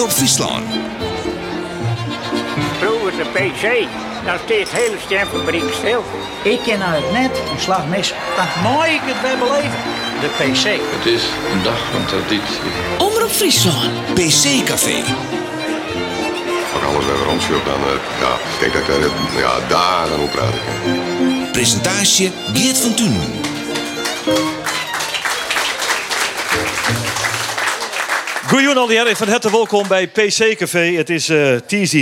Omroep Friesland. Vroeger de PC, dan steekt de hele stemfabriek stil. Ik ken uit het net een slag mis. Dan mooi ik het weer beleven. De PC. Het is een dag van traditie. Omroep Friesland. PC Café. Als alles bij rondschub, dan eh, ja, ik denk dat ik daar eh, ja, dagen op praten kan. Presentatie Geert van Tunen. Goedenavond alweer, van harte welkom bij PC Café. Het is uh,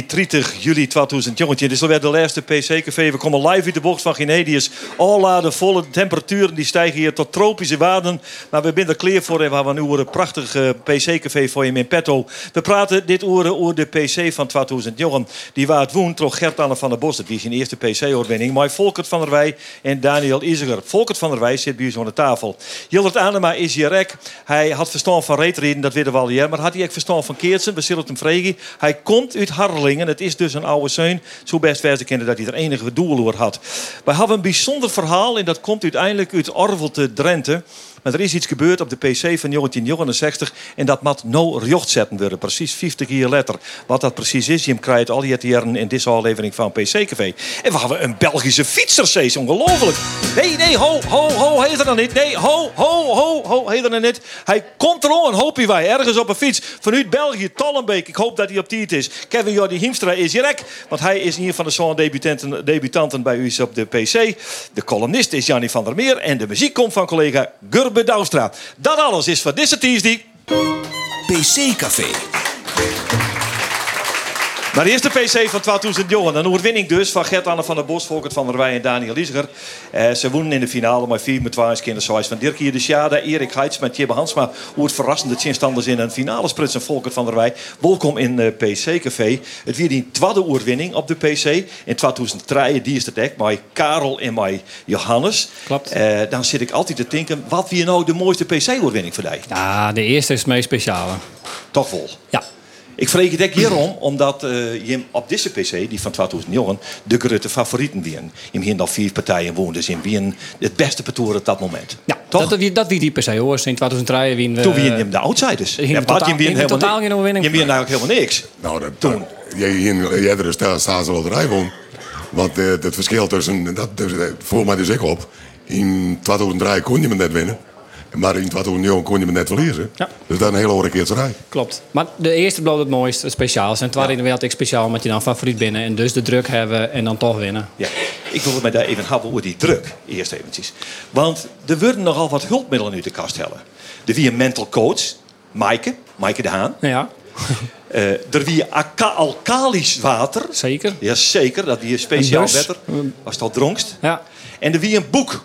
30 juli 2000. Jongetje, dit is alweer de laatste PC Café. We komen live uit de bocht van Genedius. Alla de volle temperaturen die stijgen hier tot tropische waarden. Maar we zijn er klaar voor en we hebben nu een prachtig uh, PC Café voor je in petto. We praten dit uur over de PC van 2000. Jongen, die waar het woont, toch Gert-Anne van der Bos. Dat is zijn eerste PC-overwinning. Maar Volkert van der Wij en Daniel Iziger. Volkert van der Wij zit bij ons aan de tafel. Hildert Anema is hier rek. Hij had verstand van reetreden, dat weten we al maar had hij ook verstand van Keertsen? We zullen het hem vragen. Hij komt uit Harlingen. Het is dus een oude zoon. Zo best wijze kennen dat hij er enige doel over had. Wij hebben een bijzonder verhaal en dat komt uiteindelijk uit Orvelte, Drenthe. Maar er is iets gebeurd op de PC van 1969 en dat moet no rjocht zetten worden. Precies 50 jaar later. Wat dat precies is, je krijgt al die jaren in deze aflevering van PC Café. En we hebben een Belgische fietser, ongelooflijk. Nee, nee, ho, ho, ho, heet er dan niet. Nee, ho, ho, ho, ho, heet er dan niet. Hij komt er al, hoop je wij, ergens op een fiets. Vanuit België, Tollenbeek. Ik hoop dat hij op tijd is. Kevin Jordi Hiemstra is hier rek, want hij is een van de zo'n debutanten, debutanten bij u op de PC. De columnist is Jannie van der Meer en de muziek komt van collega Gurbe Douwstra. Dat alles is voor deze Tuesday. PC Café. Maar de eerste PC van 2000 jongen. Een overwinning dus van Gert-Anne van der Bos, Volkert van der Wij en Daniel Liesiger. Eh, ze wonnen in de finale met 4 met 12 kinderen van Dirk hier de Sjade, Erik Heits met Tjibbe Hansma. Hoe het verrassende tjinstanders in een finale sprutsen Volkert van der Wij. Welkom in uh, PC Café. Het weer die tweede oorwinning op de PC. In 2003, die is het echt, bij Karel en bij Johannes. Klopt. Uh, dan zit ik altijd te denken, wat wie nou de mooiste PC-oorwinning voor jou? Ja, de eerste is het meest speciale. Toch wel? Ja. Ik vreeg het ook hierom, omdat uh, je op deze PC, die van 2009, de grote favorieten waren. Je hier al vier partijen woonden, dus in wie het beste patoer op dat moment. Ja, Toch? Dat, dat wie die per se hoor. In 2003 wien we... Toen wie je de outsiders. Ging Ja, totaal- je wien helemaal totaal ni- geen overwinning. Je wien eigenlijk helemaal niks. Nou, dat, Toen. Jij hier jij er staan staan ze won. Want eh, het verschil tussen, dat, eh, voor mij dus ik op. In 2003 kon je me net winnen. Maar in 2009 kon je me net verliezen. Ja. Dus dat is een hele hoorde keerterij. Klopt. Maar de eerste bleef het mooiste, het speciaalste. En het de wereld ik speciaal, omdat je dan favoriet binnen. En dus de druk hebben en dan toch winnen. Ja. Ik wil het met daar even hebben over die druk. Eerst eventjes. Want er worden nogal wat hulpmiddelen uit de kast hellen. Er wie een mental coach, Maaike, Maaike de Haan. Ja, Eh, er wie alkalisch water. zeker. Jazeker, dat die speciaal bus. wetter. Als het al dronkst. Ja. En er wie een boek.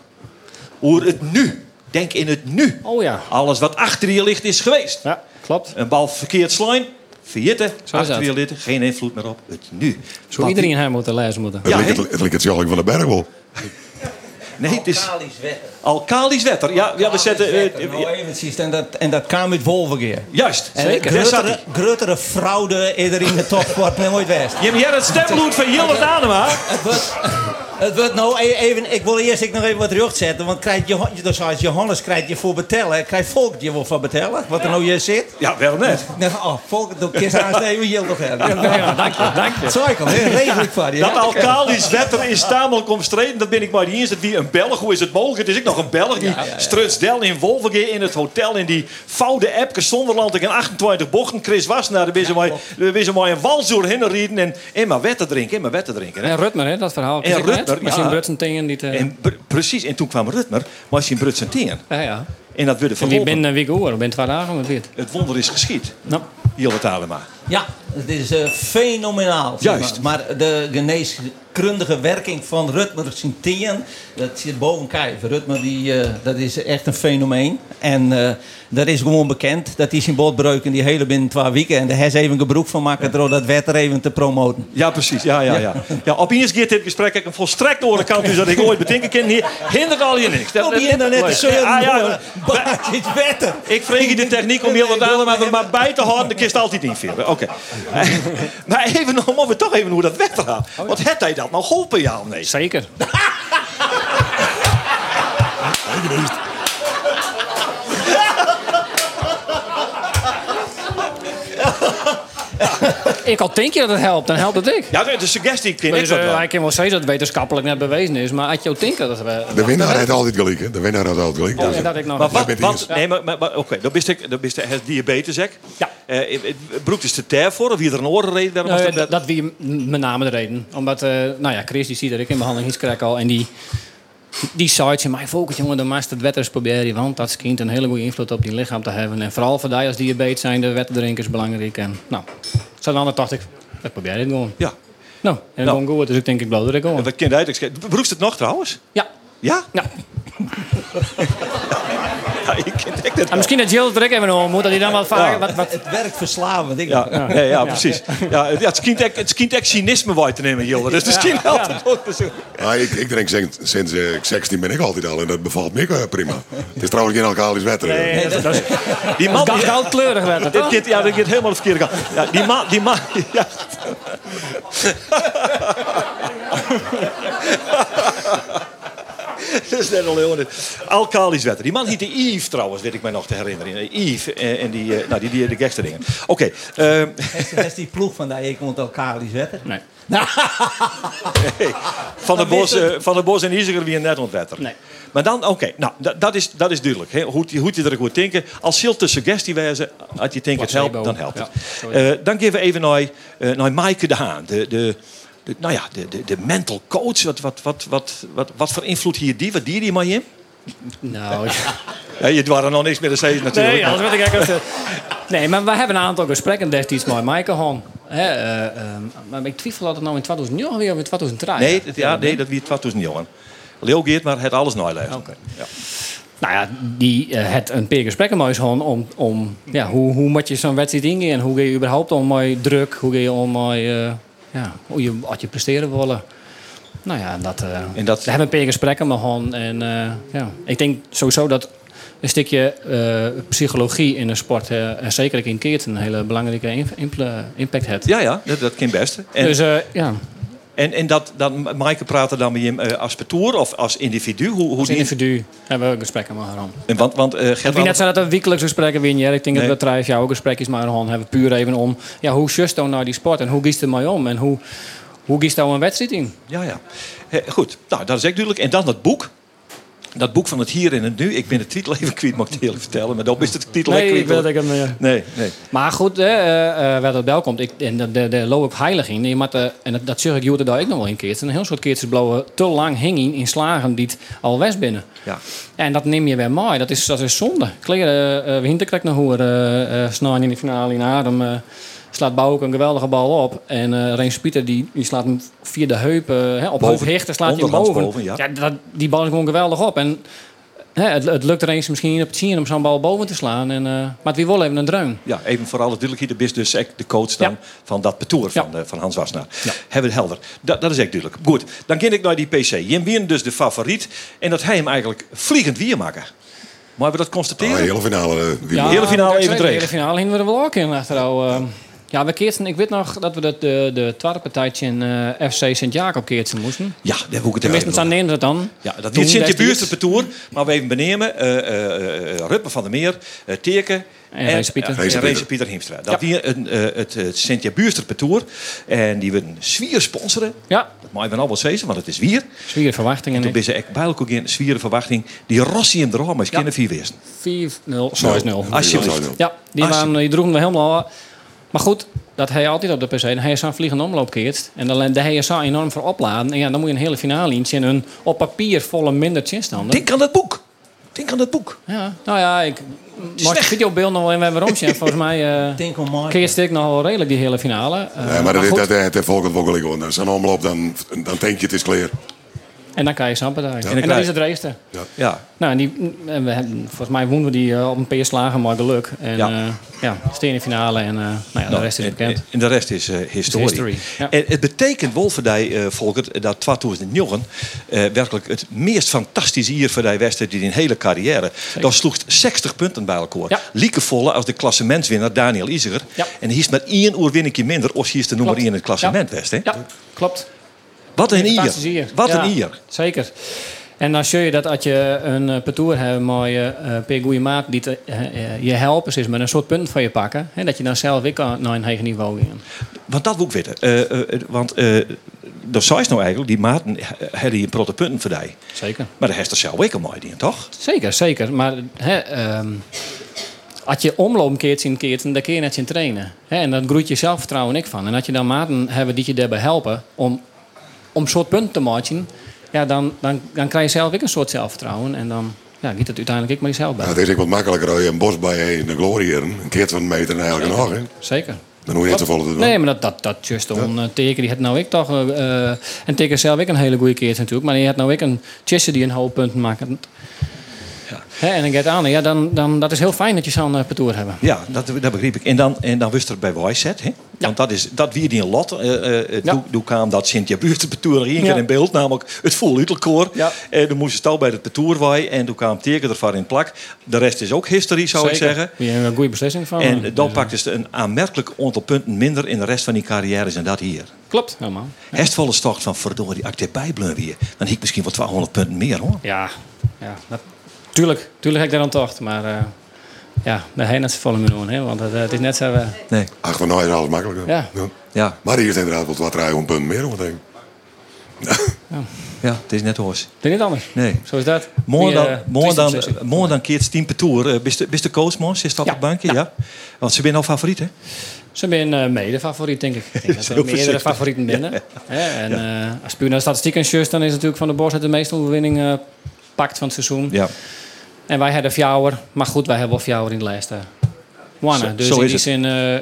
Hoe het nu. Denk in het nu. Oh ja. Alles wat achter je ligt is geweest. Ja, klopt. Een bal verkeerd slaan. Zo is Achter je ligt. Geen invloed meer op het nu. Zo Wat iedereen hem moeten lezen moeten. Het Ja, lijkt het, het lijkt het zelf van de berg wel. Nee, het is alkalisch wetter. Ja, ja we zetten... eh, Nou, eventjes, en dat, en dat kwam uit Wolvergeer. juist. Zeker. Daar zat Grotere, fraude is er in de topsport nooit west. Je hebt hier het stemloed van Jilbert Anema. Het wordt, nou e- even, ik wil eerst ik nog even wat terugzetten, want krijgt Johan, dus als Johannes krijgt je voor betellen, krijgt Volk je wel voor betellen, wat er nou hier zit. Ja, waarom net? Nou, oh, Volk, dan kies aansteven heel nog hebben. Ja, dank je, dank je. Regel ik van je. Dat ja? alkalisch wetter is tamelijk omstreden. Dat ben ik maar niet eens. Het wie een Belg. Hoe is het mogelijk? Het is ook nog een Belg. Die Strutsdel in Wolvergem in het hotel. In die foude Epke Zonderland. in 28 bochten. Chris Wassenaar. Daar ben ze maar- een walzoer heen rijden. En, maar wetten drinken. En maar wetten drinken. hè. En Rutmer, hè, dat verhaal. En je? Rutmer, Met ja. zijn Brutsen dingen die... te- En pr- precies. En toen kwam Rutmer. Maar als je in Brutsen tegen. Ja, ja. En dat werd En die verlopen. binnen een week oor, binnen twee dagen met dit. Het wonder is geschied. Nou, Hilbert Anema. Ja, het is eh, fenomenaal. zeg Juist. Maar. maar de geneeskundige werking van Rutmer Sintien, dat zit boven kijf. Rutmer, die, eh, dat is echt een fenomeen. En eh, dat is gewoon bekend. Dat is in botbreuk in die hele binnen twee weken. En daar heeft even gebruik van maken door dat wetter even te promoten. Ja, precies. Ja, ja, ja. ja op eens keer dit gesprek ik een volstrekt oren kant dus dat ik ooit bedenken kan. Hier hindert al je niks. Dat- Op je internet te Ja, zeuren. ah, ja, is wetter. Ik vreeg je de techniek om heel wat aan maar, maar bij te houden, de kist altijd invullen. Oké. maar even nog, moeten we toch even hoe dat wetter gaat. Want heeft hij dat nou geholpen, ja of nee? zeker. Ik al denk je dat het helpt, dan helpt het ik. Ja, de, de suggestie ken ik Dus, dat eh, wel. hij kan wel zeggen dat het wetenschappelijk net bewezen is, maar als je ook denkt dat het wel... De winnaar heeft altijd gelijk, hè? De winnaar heeft altijd gelijk. Ja, Dus, dat ik nog Maar niet. wat, wat, nee, maar, maar, maar oké, dan bist ik, dan bist ik het diabetes, hè? Ja. Eh, broek is de ter voor, of wie er een orenreden daarom was Eh, dat, dat, dat wie met name de reden. Omdat, eh, nou ja, Chris die ziet dat ik in behandeling iets krijg al. En die, die zei ze, maar focus jongen, dan maakt het wetters proberen. Want dat schijnt een hele goede invloed op je lichaam te hebben. En vooral voor die als diabetes zijn de wetterdrinkers belangrijk. En nou, zo dan dacht ik, dat probeer ik gewoon. Ja. Nou, en Nou. gewoon goed, dus ik denk ik blauw dat ik gewoon. Wat kind uit? Broekst het nog trouwens? Ja. Ja? Ja. Ja, ik het misschien dat Jill het er ook even om moet, dat hij dan wat vaker... Ja. Wat, wat, Het werkt verslavend. Ik Ja, ja. ja, precies. Ja, het, ja, het schijnt echt- het schijnt echt cynisme waar te nemen, Jilde. Dus misschien helpt het ook. Dus- Maar ik, ik drink sinds, sinds eh, ik 16 ben ik altijd al en dat bevalt me ook, eh, prima. Het is trouwens geen alcoholisch eh. Nee, dat is- die man... Goud- goudkleurig werd het, Dit ja, dit gaat helemaal de verkeerde kant. Ja, die man... Die man ja. Dat is net al heel. Alkalisch wetter. Die man heette Yves trouwens, weet ik mij nog te herinneren. Yves eh, en die, eh, nou, die, die de gekste dingen. Oké, ehm, Dat is die ploeg van dat ik komt alkalisch wetter. nee. van, de bos, eh, van de Bos en Iziger wie een net ontwetter. Nee. Maar dan, oké, nou, dat, dat, is, dat is duidelijk. Hè? Hoe, je- hoe je er goed denken. Als zilt de suggestie wijzen, als je denkt het helpt, dan helpt het. Ja, Eh, dan geven we even naar, eh naar Maaike de Haan. De, de, de, nou ja, de, de, de mental coach. Wat, wat, wat, wat, wat, wat voor invloed hier die? Wat die die maar in? Nou, ja. Ja, je waren nog niks meer te zeggen natuurlijk. Nee, anders ik ook. Nee, maar we hebben een aantal gesprekken destijds met Michael Hon. Hè, eh, ehm, maar ik twijfel dat het nou in 2009 weer of in 2003 nee, dat, ja, nee, dat wie het 2009. Leo geert, maar het alles nooit lezen. Oké. Nou ja, die eh, het een paar gesprekken met ons om, om ja, hoe, hoe moet je zo'n wedstrijd ingaan? Hoe ga je überhaupt om met druk? Hoe ga je om met, eh, ja, hoe je, wat je presteren willen? Nou ja, dat, eh En dat- we hebben een paar gesprekken met hon. En eh, ja, ik denk sowieso dat een stukje eh, psychologie in de sport, eh, en zeker in keert, een hele belangrijke impact heeft. Ja, ja, dat, dat kan best. En, Dus eh, ja, en, en dat, dat Maaike praat er dan met je eh, als petoer of als individu? Hoe, hoe als die- individu hebben we gesprekken met haar. En Want, want eh, Ik weet net zo dat we wekelijks gesprekken winnen. Ik denk Nee. dat we drie ook gesprekjes met haar hebben. Puur even om, ja, hoe just dan naar die sport en hoe giest er mee om? En hoe, hoe giest dan een wedstrijd in? Ja, ja. Eh, goed, nou, dat is echt duidelijk. En dan dat boek. Dat boek van het hier en het nu. Ik ben de titel even kwijt, moet ik het eerlijk vertellen. Maar dan is het titel Nee, ik weet ik hem... eh, Nee, nee. Maar goed, hè, eh, eh, waar dat bel komt, ik, en de, de, de loop heilig in. Je moet, en dat, dat zeg ik daar ook nog wel een keer. Een heel soort keertjes blauwe te lang hingen in slagen die het al west binnen. Ja. En dat neem je weer mee. Dat is, dat is zonde. Kleren, uh, Winter krijgt nog hoe uh, in de finale in adem. Eh, slaat Bouw ook een geweldige bal op. En uh, Reens Pieter die, die slaat hem via de heup, uh, hè, op Boven. hoofdhechten slaat hij hem boven. boven, ja. dat, die bal is gewoon geweldig op. En hè, het, het lukt Reens misschien niet op het zien om zo'n bal boven te slaan. En, uh, maar wie wil even een dreun. Ja, even voor alle duidelijkheid. De is dus echt de coach dan Ja. van dat petoer van, Ja. eh, van Hans Wassenaar. Ja. Hebben we het helder. Dat, dat is echt duidelijk. Goed, dan ken ik naar die PC. Je bent dus de favoriet. En dat hij hem eigenlijk vliegend weer maken. Maar we dat Oh, constateren? hele finale. eh, wie Ja. hele finale even De hele finale hingen we er wel ook in achterouw. eh. Ja, we keerten, ik weet nog dat we dat de, de tweede partijtje in eh, FC Sint-Jacob keerten moesten. Ja, daar hoek ik het Tenminste, aan neemt het dan. Ja, dat Toen niet Sintje destijds. Buurster petoer. Maar we even benemen. eh eh eh, Ruppen van der Meer, eh Teken. En Rees Pieter. en Pieter. Pieter Hiemstra. Dat die een, eh, het, het Sintje Buurster petoer. En die willen zwier sponsoren. Ja, Dat mag je al wel zeggen, want het is wier. zwier verwachtingen. Toen hè. ben ze echt bij elkaar in zwieren verwachting. Die Rossi en Drama is kennen vier wezen. 4-0, 6-0. Alsjeblieft. Ja, die, waren, die droegen we helemaal. Maar goed, dat hij altijd op de PC. En hij is zo'n vliegende omloop keert. En dan je zo enorm voor opladen. En ja, dan moet je een hele finale in en een op papier volle minder chinstanden. Denk aan dat boek. Denk aan dat boek. Ja, nou ja, ik mag de videobeeld nog wel in waarom zien. Volgens mij eh Denk keert ik nog wel redelijk die hele finale. Eh, Nee, maar dat, goed, dat, dat, dat volgt het wel gelijk. want Als een omloop, dan, dan denk je het is klaar. En dan kan je partij. dan En dat krijg- is het reeste. Ja. Nou, en die, en we hebben, volgens mij wonnen we die eh, op een paar slagen, maar geluk. En Ja. ja, ja steen in de finale en eh, nou ja, de rest is en, bekend. en de rest is eh, historie. history, ja. En het betekent wel voor die, eh, Volkert, dat 2009 eh werkelijk het meest fantastische jaar voor die wedstrijd die in hele carrière. Dan sloeg 60 punten bij elkaar. Ja. Lieke volle als de klassementswinnaar Daniel Iziger. Ja. En hij is met één oerwinningje minder als hij is de nummer Klopt. 1 in het klassement west. Hè? Ja, klopt. Wat een ier. hier. Wat Ja, een ier. Zeker. En dan zie je dat als je een uh, parcours hebt met uh, per goede maat die te, uh, je helpen is met een soort punt van je pakken. En dat je dan zelf weer kan naar een eigen niveau gaan. Want dat wil ik weten. want dat zei nou eigenlijk, die maten hebben een protte punten voor die. Zeker. Maar dat heeft er zelf ook al mooi in, toch? Zeker, zeker. Maar hè, um, als je omloop keert zien keert, dan kun je net in trainen. Hè? En dan groeit je zelfvertrouwen ik van. En als je dan maten hebben die je daarbij helpen om, om soort punten te maken, ja, dan, dan, dan krijg je zelf ook een soort zelfvertrouwen. En dan ja, giet het uiteindelijk ik maar jezelf bij. Ja, het is ook wat makkelijker als je een bos bij je in de glorie Een keert van een meter en eigenlijk nog. Hè? Zeker. Dan hoef je niet te doen. Nee, maar dat, dat, dat just on ja. teken, die had nou ik toch... Uh, en teken zelf ik een hele goede keer natuurlijk. Maar die had nou ik een tjisse die een hoop punten maakt. Ja. en dan gaat aan. Ja, dan, dan, dat is heel fijn dat je zo'n uh, parcours hebben. Ja, dat, dat begreep ik. En dan, en dan wist er bij Wijzet. Hè? Want dat, is, dat wie die een lot. Uh, uh, ja. toen, toen kwam dat Sint-Ja buurt nog één keer in beeld. Namelijk het vol Utelkoor. Ja. En dan moest je stal bij het parcours wij. En toen kwam teken ervan in plak. De rest is ook historie, zou Zeker. ik zeggen. Je hebt een goede beslissing van. En dan dus, pakte ze een aanmerkelijk aantal punten minder in de rest van die carrières en dat hier. Klopt, helemaal. Ja. Hest volle stocht van verdorie, erbij blijf weer. Dan ik misschien wel 200 punten meer hoor. Ja, ja dat, Tuurlijk, tuurlijk heb ik daar aan tocht, maar uh, ja, het volle miljoen, hè, want het, het, is net zo. Uh... Nee. Ach, van nou is alles makkelijker. Ja. ja. ja. Maar hier is inderdaad wat 300 punten meer, denk ik. ja. ja, het is net hoors. Het is niet anders. Nee. Zo is dat. Morgen dan, morgen dan, morgen dan keert Team Tour. Bist de coach, man? Zit op ja. het bankje? Ja. Want ze zijn al favoriet, hè? Ze zijn uh, mede favoriet, denk ik. ik denk dat er meerdere favorieten binnen. Ja. En uh, als je naar statistieken dan is het natuurlijk van de Bos de meeste overwinning uh, pakt van het seizoen. Ja. En wij hadden Fjouwer. Maar goed, wij hebben wel Fjouwer in de lijst. Wanne. Dus zo in is die zin, uh, uh,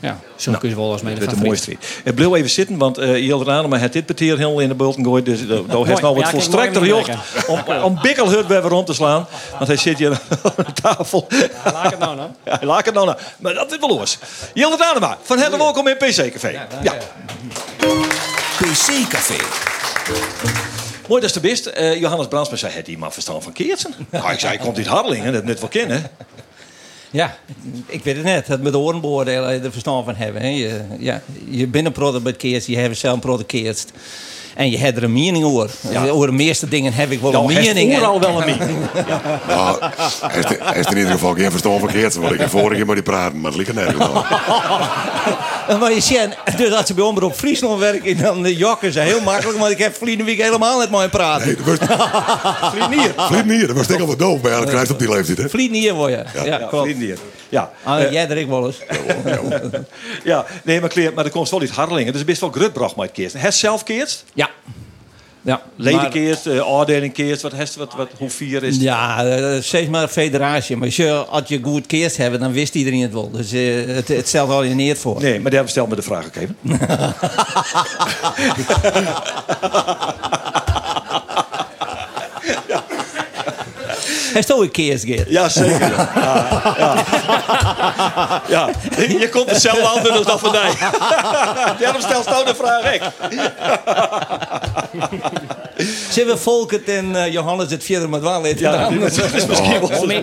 ja, zo nou, kun je wel als mede Het is een mooie street. Ik bleef even zitten, want uh, Hilde Ranema het dit peteer helemaal in de bulten gegooid. Dus daar heeft nou wat ja, volstrekter jocht om, om bikkelhut bij rond te slaan. Want hij zit hier aan de tafel. Ja, laat het nou nou. Ja, laat het nou nou. Maar dat is wel los. Hilde Ranema, van harte welkom in PC Café. Ja. ja. PC Café. Mooi, dat is de best. Uh, Johannes Brandsma zei, het iemand verstand van Keertsen? nou, ik zei, komt uit Hardelingen, dat net wel kennen. Ja, ik weet het net. Dat met de oren beoordelen er verstand van hebben. Hè. Je, ja, je bent een product bij Keertsen, je hebt zelf een product Keerst. En je hebt er een mening over. Ja. Over de meeste dingen heb ik wel een mening. Ja, al wel een mening. ja. Nou, hij is in ieder geval geen verstand verkeerd. Want ik heb vorige keer maar die praten, maar het ligt er nergens maar je ziet, dus als ze bij Omroep Friesland werken, dan de jokken ze heel makkelijk. Want ik heb Vliegen Week helemaal net mooi praten. Nee, dat was... Vlienier. Vlienier, dat was ik al wat doof bij. Dat krijgt op die leeftijd, hè? Vlienier word je. Ja, ja, ja Vlienier. Ja. Ah, uh, jij ik wel eens. ja, nee, maar, kleer, maar er komt wel iets Hardelingen. Dus best wel grutbracht met keerst. Hij zelf keerst? Ja. Ja, Ledenkeert, uh, afdeling keert, wat, wat, wat, wat, hoe vier is het? Ja, uh, steeds maar een federatie. Maar als je, als je goed keert hebben, dan wist iedereen het wel. Dus uh, het, het stelt al je neer voor. Nee, maar daar stel me de vraag ook even. Hij is toch een keers, Geert? Ja, zeker. Ja, ja. ja. Je komt hetzelfde antwoord als dat van mij. Daarom stel je de vraag ik. Zullen we Volkert en uh, Johannes het verder met wel laten Ja, dat is misschien wel oh, meer.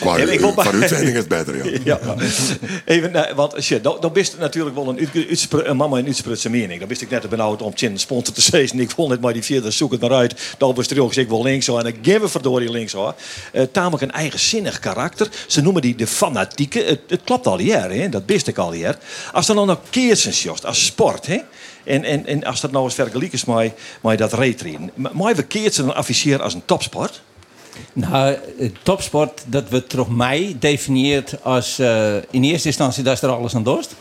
Qua, wil maar... uitzending is het beter, ja. ja. Even, nou, want shit, dan, dan wist natuurlijk wel een, een mama een uitsprutse mening. Dan wist ik net benauwd om Chin sponsor te zeggen. Ik vond net maar die vierde zoek het maar uit. Dan was er ook ik wel links zo en ik geef verdorie links hoor. Uh, tamelijk een eigenzinnig karakter. Ze noemen die de fanatieke. Het, het klopt al hier, hè? dat wist ik al hier. Als dan nog keersens jost, als sport, hè? En, en, en als dat nou eens vergelijkt is met, met dat retrainen. Maar we keertsen dan afficheren als een topsport? Nou, topsport, dat we toch mij definieert als uh, in eerste instantie dat is er alles aan dorst.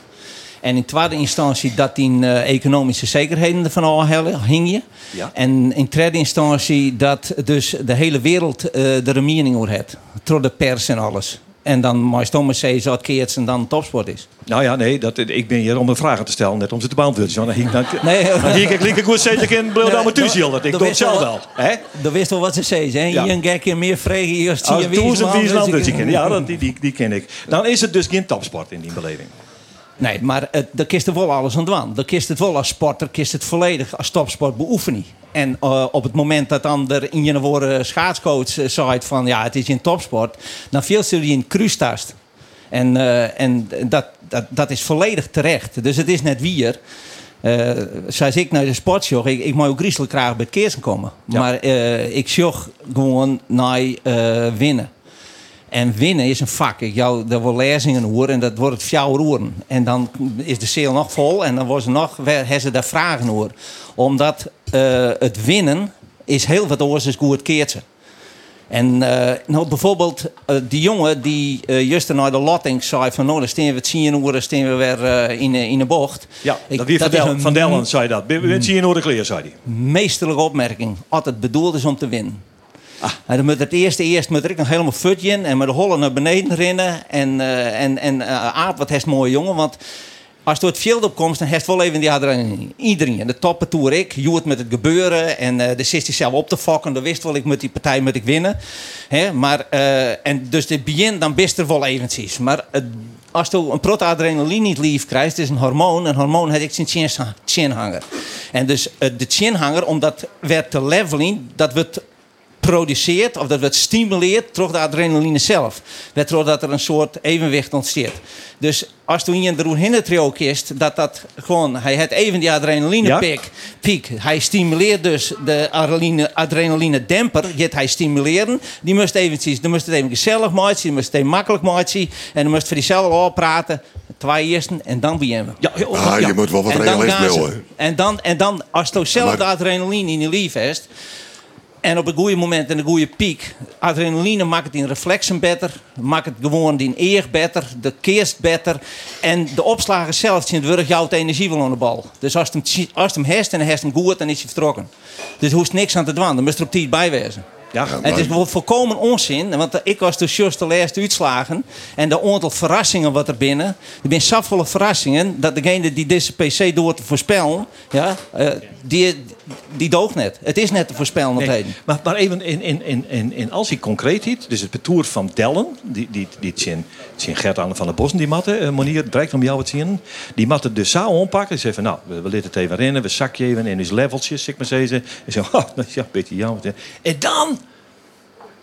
En in tweede instantie dat die uh, economische zekerheden ervan al hing je. Ja. En in derde instantie dat dus de hele wereld uh, er een mening over heeft. Door de pers en alles. En dan maar Thomas zei dat Keerts en dan topsport is. Nou ja, nee, dat, ik ben hier om een vragen te stellen, net om ze te beantwoorden. Dan hier dan, dan ik lekker goed zeker in Blauw Amateur dat ik doe het zelf wel. Dat wist wel wat ze zei, hè? Ja. Hier een gekke meer vregen, hier zie je wie Ja, dat, die, die, die ken ik. Dan is het dus geen topsport in die beleving. Nee, maar het, daar kist er wel alles aan doen. Daar kist het wel als sporter, kist het volledig als topsport beoefenen. En uh, op het moment dat dan er in je woorden schaatscoach uh, zei van ja, het is een topsport, dan viel ze die in kruistast. En, uh, en dat, dat, dat is volledig terecht. Dus het is net wier. eh zoals ik naar de sport zocht, ik, ik mag ook griezelig graag bij het keersen komen. Ja. Maar eh, ik zocht gewoon naar eh, winnen. En winnen is een vak. Ik jou daar wel lezingen hoor en dat wordt het vier uren. En dan is de zeel nog vol en dan wordt ze nog, hebben ze daar vragen over. Omdat eh, het winnen is heel wat anders dan goed keertje. En eh, nou bijvoorbeeld eh, die jongen die eh juist naar de lotting zei van nou dan staan we uur, dan staan we weer in, de- in de bocht. Ja, Ik- dat wie van, is van Dellen zei dat. We zien je de kleren, zei hij. meesterlijke opmerking. Altijd bedoeld is om te winnen. En dan moet het eerste eerst moet ik nog helemaal futje in en met de hollen naar beneden rennen. En, en, en Aap, wat een mooie jongen. Want als door het veld opkomt, dan heeft wel even die adrenaline. Iedereen. De toppen toer ik. Het met het gebeuren. En eh de zit zelf op te fokken. Dan wist wel ik met die partij moet ik winnen. Hè? Maar, eh, en dus het begin, dan best er wel eventjes. Maar het, als je een protadrenaline niet lief krijgt, het is een hormoon. Een hormoon heb ik zijn chin- chinhanger. En dus eh, de chinhanger, om dat weer te levelen, dat wordt produceert of dat wordt stimuleert door de adrenaline zelf. Waardoor dat er een soort evenwicht ontstaat. Dus als toen je er in het trio kiest, dat dat gewoon, hij heeft even die adrenaline Ja. piek, piek. Hij stimuleert dus de adrenaline, adrenaline demper, dit hij stimuleren. Die moest eventjes, dan moest het even gezellig maken, die moest het even makkelijk maken. En dan moest voor diezelfde al praten, twee eersten en dan beginnen. Ja, heel- Ah, ja. je moet wel wat ze. willen. En dan, en dan als je zelf de adrenaline in je lief hebt. En op een goede moment en een goede piek. Adrenaline maakt het in reflexen beter. Maakt het gewoon in eer beter. De keerst beter. En de opslagen zelf zijn het jouw energie wel aan de bal. Dus als je hem, als hem en heeft hem goed, dan is hij vertrokken. Dus er hoeft niks aan te doen. Dan moet er op tijd bij wezen. Ja, het is volkomen onzin, want ik was dus de laatste uitslagen. En de aantal verrassingen wat er binnen. Er zijn zoveel verrassingen dat degene die deze PC door te voorspellen, ja, eh, die, die doogt net. Het is net te voorspellen op Nee, maar, maar even in, in, in, in, in als hij concreet ziet, dus het betoer van Dellen, die, die, die Gert Anne van der Bossen, die matte, uh, manier, het bereikt om jou wat zien, die matte dus zo aanpakken. Ze zeggen van, nou, we, we laten het even rennen, we zakje even in die leveltjes, ik maar zeggen. En zo, oh, dat is ja, een beetje jammer. En dan,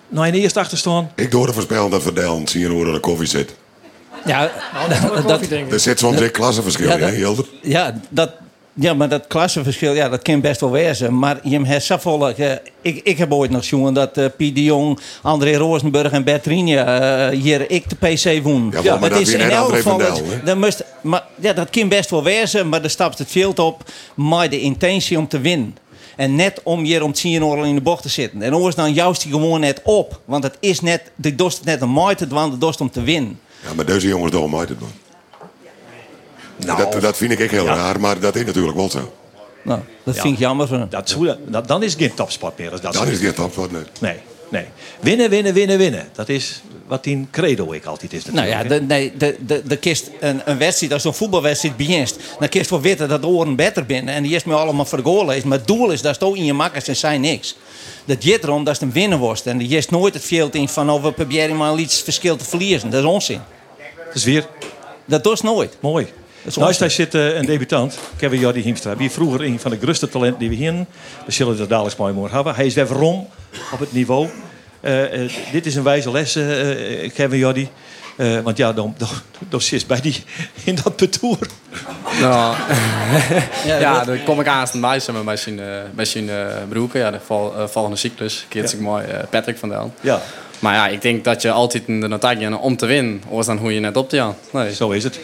nou in de eerste achterstaan, Ik door de voorspellen dat Verdel zien hoe er de koffie zit. Ja, Dat, dat, Er zit soms een klassenverschil Ja, dat- hè, Hilder? ja, dat, ja, maar dat klassenverschil, ja, dat kan best wel wezen. Maar je hebt zoveel... eh, ik, ik heb ooit nog gezien dat eh, Piet de Jong, André Rosenburg en Bert Rienje eh, hier ik de PC woon. Ja, maar dat is in elk geval... het- dan moest, maar, ja, dat kan best wel wezen, maar dan stapt het veld op met de intentie om te winnen. En net om hier om 10 uur in de bocht te zitten. En anders dan juist die gewoon net op. Want het is net, de dorst het net een mooi te doen, de dorst om te winnen. Ja, maar deze jongens doen uit het man. Nou. dat, dat vind ik echt heel Ja. raar, maar dat is natuurlijk wel zo. Nou, dat vind ik jammer van dat, is hoe- dat, dan is het geen topsport meer. Als dat Dan is dit topsport net. Nee, nee. Winnen, winnen, winnen, winnen. Dat is wat die credo ik altijd is Nou ja, de, nee, de, de, de kist een, een wedstrijd, als zo'n voetbalwedstrijd begint, dan kist wel weten dat de oren beter binnen. En die is me allemaal voor goal is. Maar het doel is dat je in je makkers en zij niks. Dat gaat erom dat je een winnen wordt. En je is nooit het veld in van, oh, we proberen maar iets verschil te verliezen. Dat is onzin. Dat is weer Dat doet nooit. mooi. Is Naast onzin. hij zit eh, een debutant, Kevin Jordi Hiemstra. Wie vroeger een van de grootste talenten die we hier We zullen het dadelijk mooi moeten hebben. Hij is weer waarom op het niveau. Eh, eh, dit is een wijze les, Kevin Jordi. Eh, want ja, dan, dan, dan zit bij die in dat betoer. Nou, Ja, dan kom ik aan bij zijn, bij zijn, bij zijn broeken. Ja, de vol, volgende cyclus. Keert zich mooi Patrick van Dalen. Ja, Maar ja, ik denk dat je altijd in de notagje om te winnen. Anders dan hoe je net op te gaan. Nee. zo is het.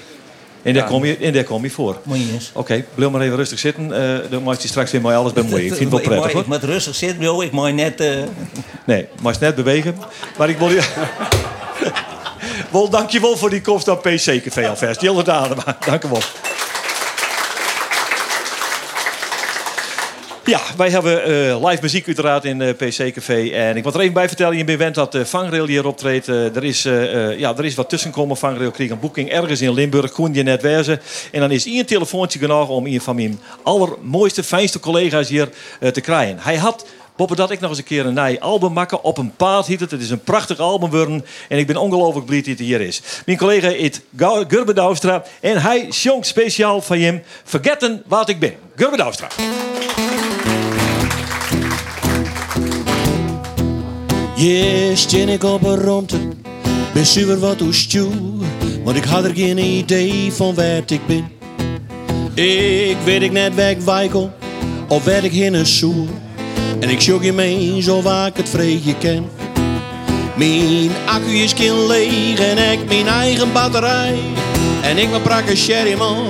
En daar, Ja. kom, je, en daar kom je voor. Moet je. Oké, blijf maar even rustig zitten. Eh, dan maakt je straks weer mooi alles bemoeien. Ik vind het wel prettig Ik moet rustig zitten, joh. Ik moet net... eh, Nee, maar net bewegen. Maar ik wil je... Wel, dankjewel voor die komst aan PC Café alvast. Jelle dank u wel. Ja, wij hebben eh, live muziek uiteraard in eh PC Café. En ik wil er even bij vertellen, je bent dat uh, Vangrail hier optreedt. Eh, er, is, eh, eh, ja, er is wat tussenkomen. Vangrail kreeg een boeking ergens in Limburg, kon je net. En dan is een telefoontje genoeg om een van mijn allermooiste, fijnste collega's hier eh, te krijgen. Hij had Boppen dat ik nog eens een keer een nieuw album maken. Op een paard heet het. Het is een prachtig album. En ik ben ongelooflijk blij dat hij hier is. Mijn collega is Gurbe Douwstra. En hij zongt speciaal van hem. Vergeten wat ik ben. Gurbe Douwstra. Je steen ik op een ronde, ben zuur wat hoe stuur, want ik had er geen idee van waar ik ben. Ik weet ik net weg weikel, of werd ik in een soer. En ik sjog je mee zo vaak het vreetje ken. Mijn accu is kin leeg en ik mijn eigen batterij. En ik maar prakken sherry man,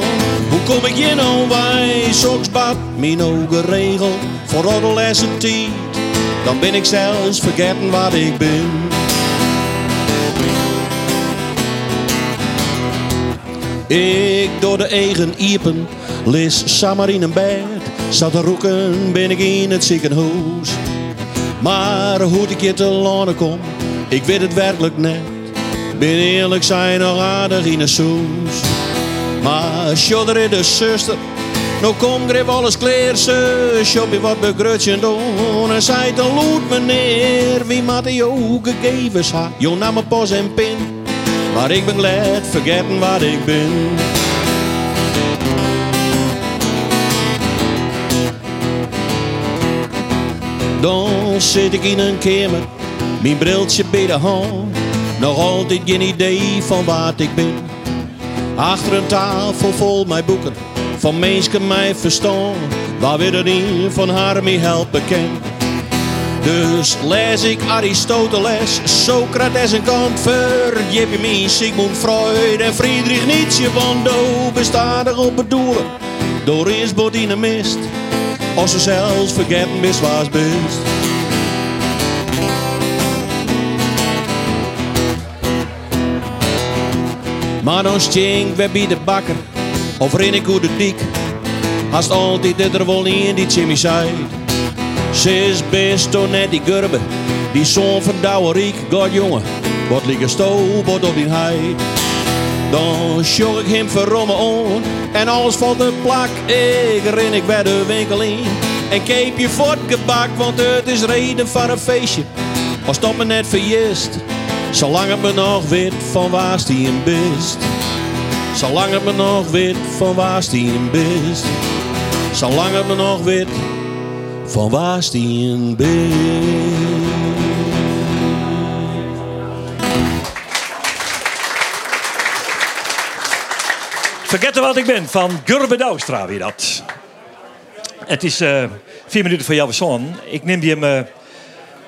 hoe kom ik hier nou bij? Soks bad, mijn ogen regel, voor de laatste tijd. Dan ben ik zelfs vergeten wat ik ben. Ik door de eigen iepen, lis samen in een bed. Zat te roeken, ben ik in het ziekenhuis. Maar hoe ik hier te lonen kom, ik weet het werkelijk net. Ben eerlijk zijn nog aardig in de soes. Maar sjodder in de zuster, nou kom grip alles kleer. Shop je wat begrutjen doen en zei te lood meneer. Wie maat ook gegevens ha, jo nam mijn pos en pin. Maar ik ben glad vergeten wat ik ben. Dan zit ik in een kamer, mijn briltje bij de hand. Nog altijd geen idee van wat ik ben. Achter een tafel vol mijn boeken, van mensen mij verstaan. Waar weer er van haar mee helpen kan. Dus lees ik Aristoteles, Socrates en Kant, vergeef je me Sigmund Freud en Friedrich Nietzsche, want do bestaat er op het doelen. Door is Bodine mist, als ze zelfs vergeten is was best. Maar dan stink we bij de bakker, of ren ik hoe de dik. Haast altijd dit er wel in die Jimmy zei. Ze is best toch net die gurbe, die zoon van Douwerik. God jongen, wat liggen stoot op die hei. Dan sjog ik hem verromme on en alles valt een plak. Ik ren ik bij de winkel in en keep je voor het gebak, want het is reden van een feestje. Als dat me net verjist, zolang het me nog weet van waar die een best. Zolang het me nog weet van waar die een best. Zolang het me nog weet van waar die een best. Vergetten wat ik ben van Gurbe Douwstra weer dat. Het is eh, vier minuten voor jouw zoon. Ik neem die hem uh,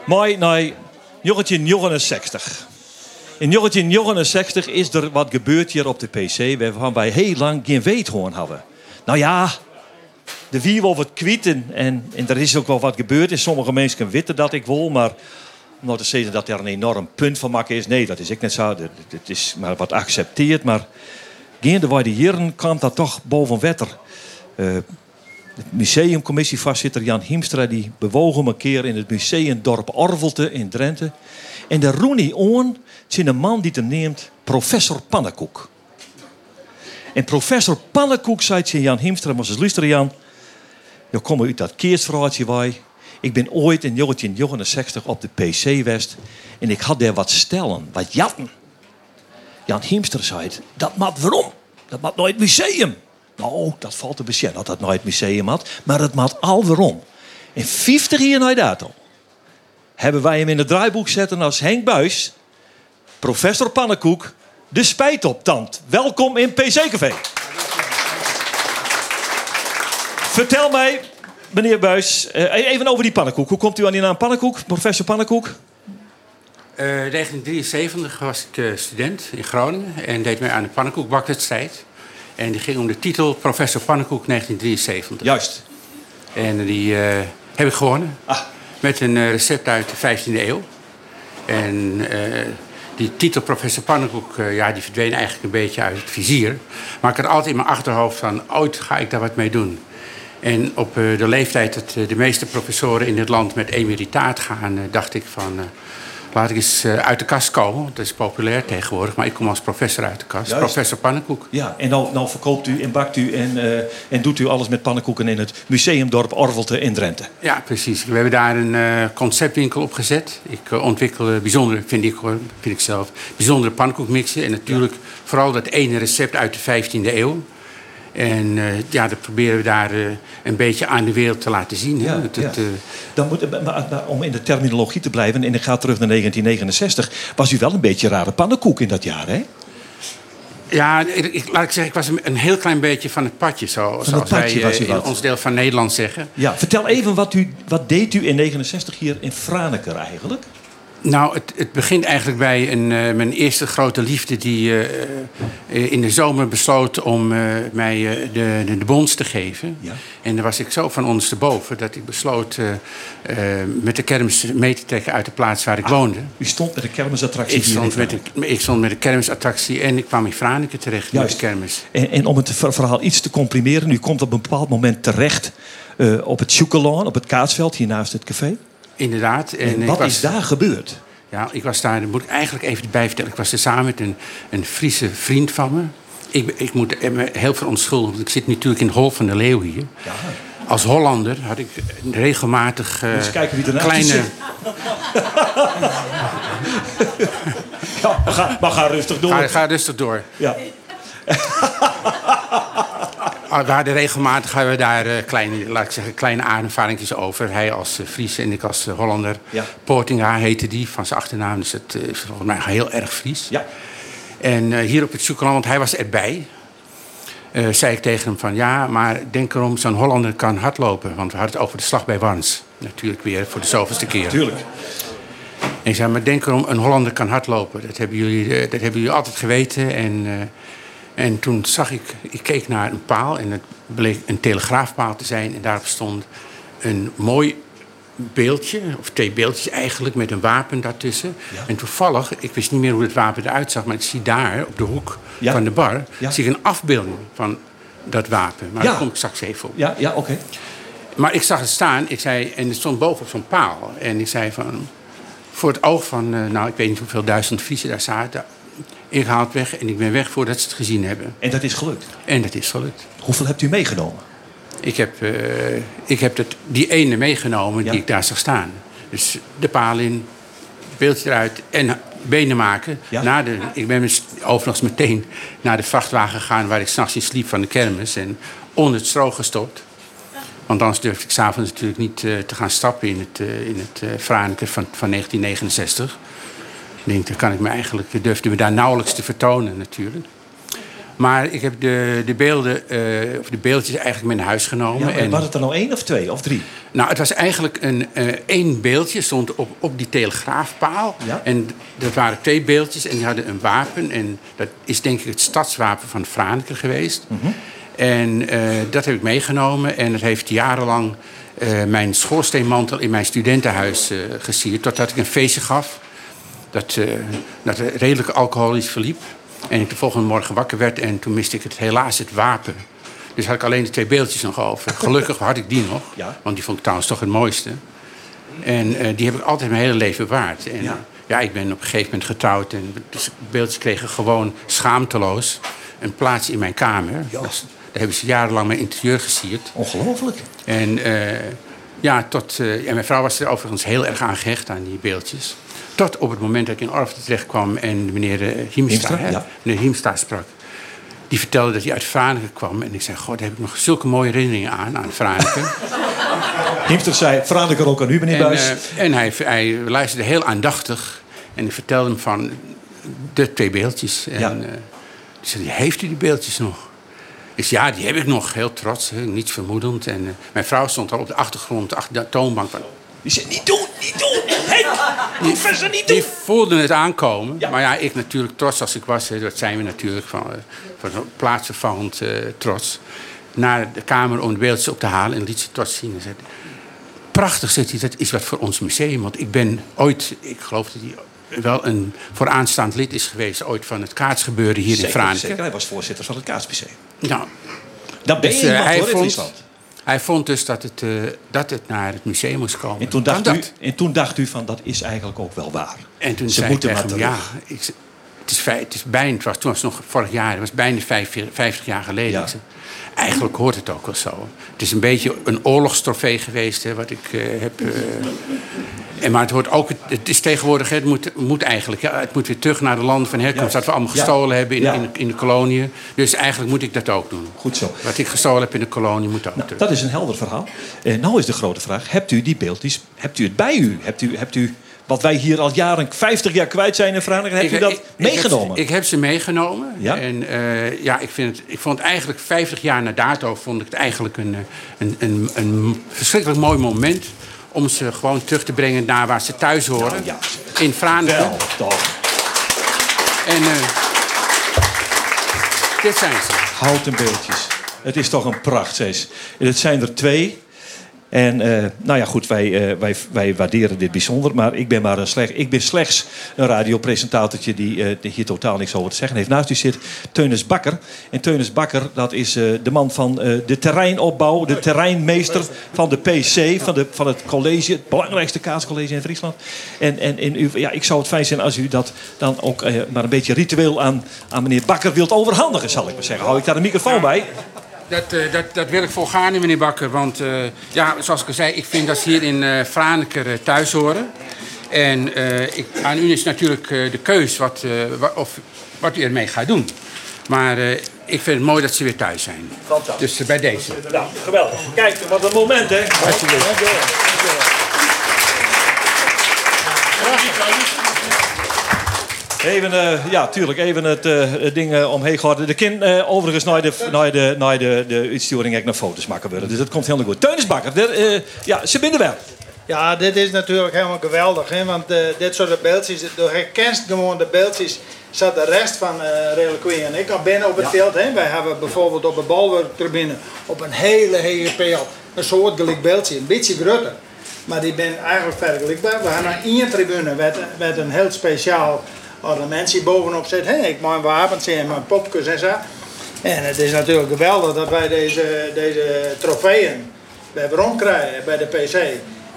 mooi naar 1969. In 1969 is er wat gebeurd hier op de PC waarvan wij heel lang geen weet hoorn hadden. Nou ja, de wie wel wat kwiet en, en, er is ook wel wat gebeurd. En sommige mensen weten dat ik wil, maar om nou te zeggen dat er een enorm punt van maken is, nee, dat is ik net zo. Het is maar wat accepteerd, maar gaande de jaren kwam dat toch boven wetter. Uh, de museumcommissievoorzitter Jan Hiemstra die bewoog hem een keer in het museumdorp Orvelte in Drenthe. En de roenie oon is een man die hem neemt professor Pannenkoek. En professor Pannenkoek zei tegen Jan Hiemstra, maar ze luisteren Jan, je komt uit dat keersverhaaltje wij. Ik ben ooit in 1969 op de PC West en ik had daar wat stellen, wat jatten. Jan Hiemster zei dat maakt waarom? Dat maakt nooit museum. Nou, dat valt te besjen dat dat nooit museum had, maar het maakt al waarom. En 50 jaar na dato hebben wij hem in het draaiboek zetten als Henk Buis, professor Pannenkoek, de spijtoptand. Welkom in PC Café. Vertel mij, meneer Buis, even over die pannenkoek. Hoe komt u aan die naam Pannenkoek, professor Pannenkoek? Uh, 1973 was ik uh, student in Groningen en deed mee aan de pannenkoekbakwedstrijd. En die ging om de titel Professor Pannenkoek 1973. Juist. En die uh, heb ik gewonnen. Ah. Met een recept uit de 15e eeuw. En die titel Professor Pannenkoek, ja, die verdween eigenlijk een beetje uit het vizier. Maar ik had altijd in mijn achterhoofd van, ooit ga ik daar wat mee doen. En op de leeftijd dat de meeste professoren in het land met emeritaat gaan, dacht ik van laat ik eens uh, uit de kast komen. Dat is populair tegenwoordig, maar ik kom als professor uit de kast. Juist. Professor Pannenkoek. Ja, en dan, dan verkoopt u en bakt u en, uh, en doet u alles met pannenkoeken in het museumdorp Orvelte in Drenthe. Ja, precies. We hebben daar een uh, conceptwinkel op gezet. Ik ontwikkel bijzondere, vind ik, hoor, vind ik zelf, bijzondere pannenkoekmixen. En natuurlijk ja. vooral dat ene recept uit de 15e eeuw. En uh, ja, dat proberen we daar uh, een beetje aan de wereld te laten zien. Ja, het, ja. het, uh... Dan moet, maar, maar, om in de terminologie te blijven, en ik ga terug naar 1969, was u wel een beetje rare pannenkoek in dat jaar, hè? Ja, ik, laat ik zeggen, ik was een, een heel klein beetje van het padje, zo, het zoals padje wij was u eh, in wat. ons deel van Nederland zeggen. Ja, vertel even wat, u, wat deed u in 69 hier in Franeker eigenlijk? Nou, het, het begint eigenlijk bij een, eh, mijn eerste grote liefde... die eh, eh, in de zomer besloot om mij de, de, de bons te geven. Ja. En daar was ik zo van ondersteboven dat ik besloot... met de kermis mee te trekken uit de plaats waar ik woonde. U stond met de kermisattractie Ik stond, met de, ik stond met de kermisattractie en ik kwam in Franeker terecht Juist. met de kermis. En, en om het ver- verhaal iets te comprimeren, u komt op een bepaald moment terecht op het Chocolaan, op het kaatsveld, hier naast het café. Inderdaad. En, wat was, is daar gebeurd? Ja, ik was daar, dat moet ik eigenlijk even bij vertellen. Ik was er samen met een, een Friese vriend van me. Ik, ik moet me heel verontschuldigen, want ik zit natuurlijk in het Hol van de Leeuw hier. Als Hollander had ik regelmatig eh, Eens kijken wie kleine... Ja, maar ga, maar ga rustig door. Ga, ga rustig door. Ja. Ah, We hadden regelmatig hadden we daar eh, kleine, laat ik zeggen, kleine aanvaringjes over. Hij als eh, Fries en ik als eh, Hollander. Ja. Portinga heette die van zijn achternaam. Dus het is volgens mij heel erg Fries. Ja. En hier op het Zoekerland, want hij was erbij. zei ik tegen hem van ja, maar denk erom, zo'n Hollander kan hardlopen. Want we hadden het over de slag bij Warns. Natuurlijk weer voor de zoveelste keer. Tuurlijk. En ik zei, maar denk erom, een Hollander kan hardlopen. Dat hebben jullie, dat hebben jullie altijd geweten. En, en toen zag ik, ik keek naar een paal en het bleek een telegraafpaal te zijn. En daarop stond een mooi beeldje, of twee beeldjes eigenlijk, met een wapen daartussen. En toevallig, ik wist niet meer hoe het wapen eruit zag, maar ik zie daar op de hoek Ja. van de bar Ja. zie ik een afbeelding van dat wapen. Maar daar kom ik straks even op. Ja, ja oké. Maar ik zag het staan, ik zei, en het stond boven op zo'n paal. En ik zei van, voor het oog van, eh, nou ik weet niet hoeveel duizend Friesen daar zaten. Ik haal het weg en ik ben weg voordat ze het gezien hebben. En dat is gelukt. En dat is gelukt. Hoeveel hebt u meegenomen? Ik heb, eh, ik heb die ene meegenomen Ja. die ik daar zag staan. Dus de paal in, beeldje eruit en benen maken. Ja. Na de, ik ben overigens meteen naar de vrachtwagen gegaan... waar ik s'nachts in sliep van de kermis. En onder het stro gestopt. Want anders durfde ik s'avonds natuurlijk niet eh, te gaan stappen... in het, eh in het Franeker van, van 1969. Ik denk, kan ik me eigenlijk... Durfde me daar nauwelijks te vertonen natuurlijk. Maar ik heb de, de beelden, eh, of de beeldjes eigenlijk mee naar huis genomen. Ja, en, was het er nou één of twee of drie? nou, het was eigenlijk een, eh, één beeldje, stond op, op die telegraafpaal. Ja. En dat waren twee beeldjes en die hadden een wapen. En dat is denk ik het stadswapen van Franeker geweest. Mhm. En eh, dat heb ik meegenomen. En dat heeft jarenlang mijn schoorsteenmantel in mijn studentenhuis gesierd. Totdat ik een feestje gaf dat, eh, dat redelijk alcoholisch verliep. En ik de volgende morgen wakker werd en toen miste ik het, helaas het wapen. Dus had ik alleen de twee beeldjes nog over. Gelukkig had ik die nog, Ja. want die vond ik trouwens toch het mooiste. En eh, die heb ik altijd mijn hele leven bewaard. En, Ja. ja. ik ben op een gegeven moment getrouwd en dus de beeldjes kregen gewoon schaamteloos een plaats in mijn kamer. Ja. Dus daar hebben ze jarenlang mijn interieur gesierd. Ongelooflijk. En eh, ja, tot, eh, en mijn vrouw was er overigens heel erg aan gehecht aan die beeldjes. Tot op het moment dat ik in Orfte terecht kwam en meneer eh, Hiemstra, Hiemstra, ja. meneer Hiemstra sprak. Die vertelde dat hij uit Franeker kwam. En ik zei, god, daar heb ik nog zulke mooie herinneringen aan, aan Franeker. Hiemster zei, er ook aan u, meneer en Buis. eh, en hij, hij luisterde heel aandachtig. En ik vertelde hem van de twee beeldjes. En Ja. eh, zei, heeft u die beeldjes nog? Ik zei, ja, die heb ik nog. Heel trots, hè, niets vermoedend. En mijn vrouw stond al op de achtergrond, achter de toonbank. Van, Die zei, niet doen, niet doen. Henk, professor, niet doen. Die voelden het aankomen. Maar ja, ik natuurlijk trots als ik was. Dat zijn we natuurlijk van, eh, van zo'n plaatsvervangend eh, trots. Naar de kamer om de beeldjes op te halen en liet ze trots zien. En zei, Prachtig, zegt hij, dat is wat voor ons museum. Want ik ben ooit, ik geloof dat hij wel een vooraanstaand lid is geweest... ooit van het kaatsgebeuren hier in Franeker. zeker. Hij was voorzitter van het Kaasmuseum. Nou, Dat ben dus, je eh, iemand, hij, hoor, vond. Hij vond dus dat het, eh, dat het naar het museum moest komen. En toen, dacht u, dat. en toen dacht u van, dat is eigenlijk ook wel waar. En toen Ze zei moeten tegen hem, ja, ik, het, is, het is bijna, het was, toen was het nog vorig jaar, het was bijna vijf- 50 jaar geleden. Ja. Eigenlijk hoort het ook wel zo. Het is een beetje een oorlogstrofee geweest, hè, wat ik eh, heb... eh, en maar het hoort ook, het is tegenwoordig, het moet, moet eigenlijk, ja, het moet weer terug naar de landen van herkomst, dat we allemaal Ja. gestolen hebben in, Ja. in, in de koloniën. Dus eigenlijk moet ik dat ook doen. Goed zo. Wat ik gestolen heb in de kolonie moet ook terug. Dat is een helder verhaal. En nou is de grote vraag, hebt u die beeldjes, hebt u het bij u? Hebt u, hebt u wat wij hier al jaren, 50 jaar kwijt zijn in Vragen. Heb je dat ik- ik meegenomen? heb Ik, heb ze meegenomen. Ja? En eh, ja, ik, vind het, ik vond eigenlijk 50 jaar na dato vond ik het eigenlijk een, eh, een, een, een verschrikkelijk mooi moment om ze gewoon terug te brengen naar waar ze thuis horen. In Franeker. Wel, toch. En eh, dit zijn ze. Houten beeldjes. Het is toch een pracht, Cees. En Het zijn er twee. En eh, nou ja, goed, wij, eh, wij, wij waarderen dit bijzonder. Maar ik ben, maar een slecht, ik ben slechts een radiopresentatortje die, eh, die hier totaal niks over te zeggen heeft. Naast u zit Teunis Bakker. En Teunis Bakker, dat is de man van de terreinopbouw, de terreinmeester van de PC, van, de, van het college, het belangrijkste kaascollege in Friesland. En, en, en u, ja, ik zou het fijn zijn als u dat dan ook maar een beetje ritueel aan, aan meneer Bakker wilt overhandigen, zal ik maar zeggen. Hou ik daar een microfoon bij? Dat, eh, dat, dat wil ik volgaan, meneer Bakker. Want eh, ja, zoals ik al zei, ik vind dat ze hier in eh Franeker thuis horen. En ik, aan u is natuurlijk de keus wat, wa- of, wat u ermee gaat doen. Maar ik vind het mooi dat ze weer thuis zijn. Fantastisch. Dus bij deze. Nou, geweldig. Kijk, wat een moment, hè? Even, eh, ja, tuurlijk, even het, eh, ding eh, omheen gehouden. De kind, overigens, naar de, naar de, naar de, de uitsturing ik nog foto's maken willen. Dus dat komt helemaal goed. Teunis Bakker, de, eh, ja, ze binden wel. Ja, dit is natuurlijk helemaal geweldig. Hè? Want dit soort beeldjes, je herkent gewoon de beeldjes. Zat de rest van uh, Reliquie en ik al binnen op het veld. Hè? Wij hebben bijvoorbeeld op de balwerktribune op een hele hele peel een soort gelijk beeldje, een beetje groter. Maar die ben eigenlijk vergelijkbaar. We hebben aan één tribune met, met een heel speciaal ornamentje bovenop zit. Hè? Ik mijn wapens en mijn popjes en zo. En het is natuurlijk geweldig dat wij deze, deze trofeeën bij rond krijgen bij de PC.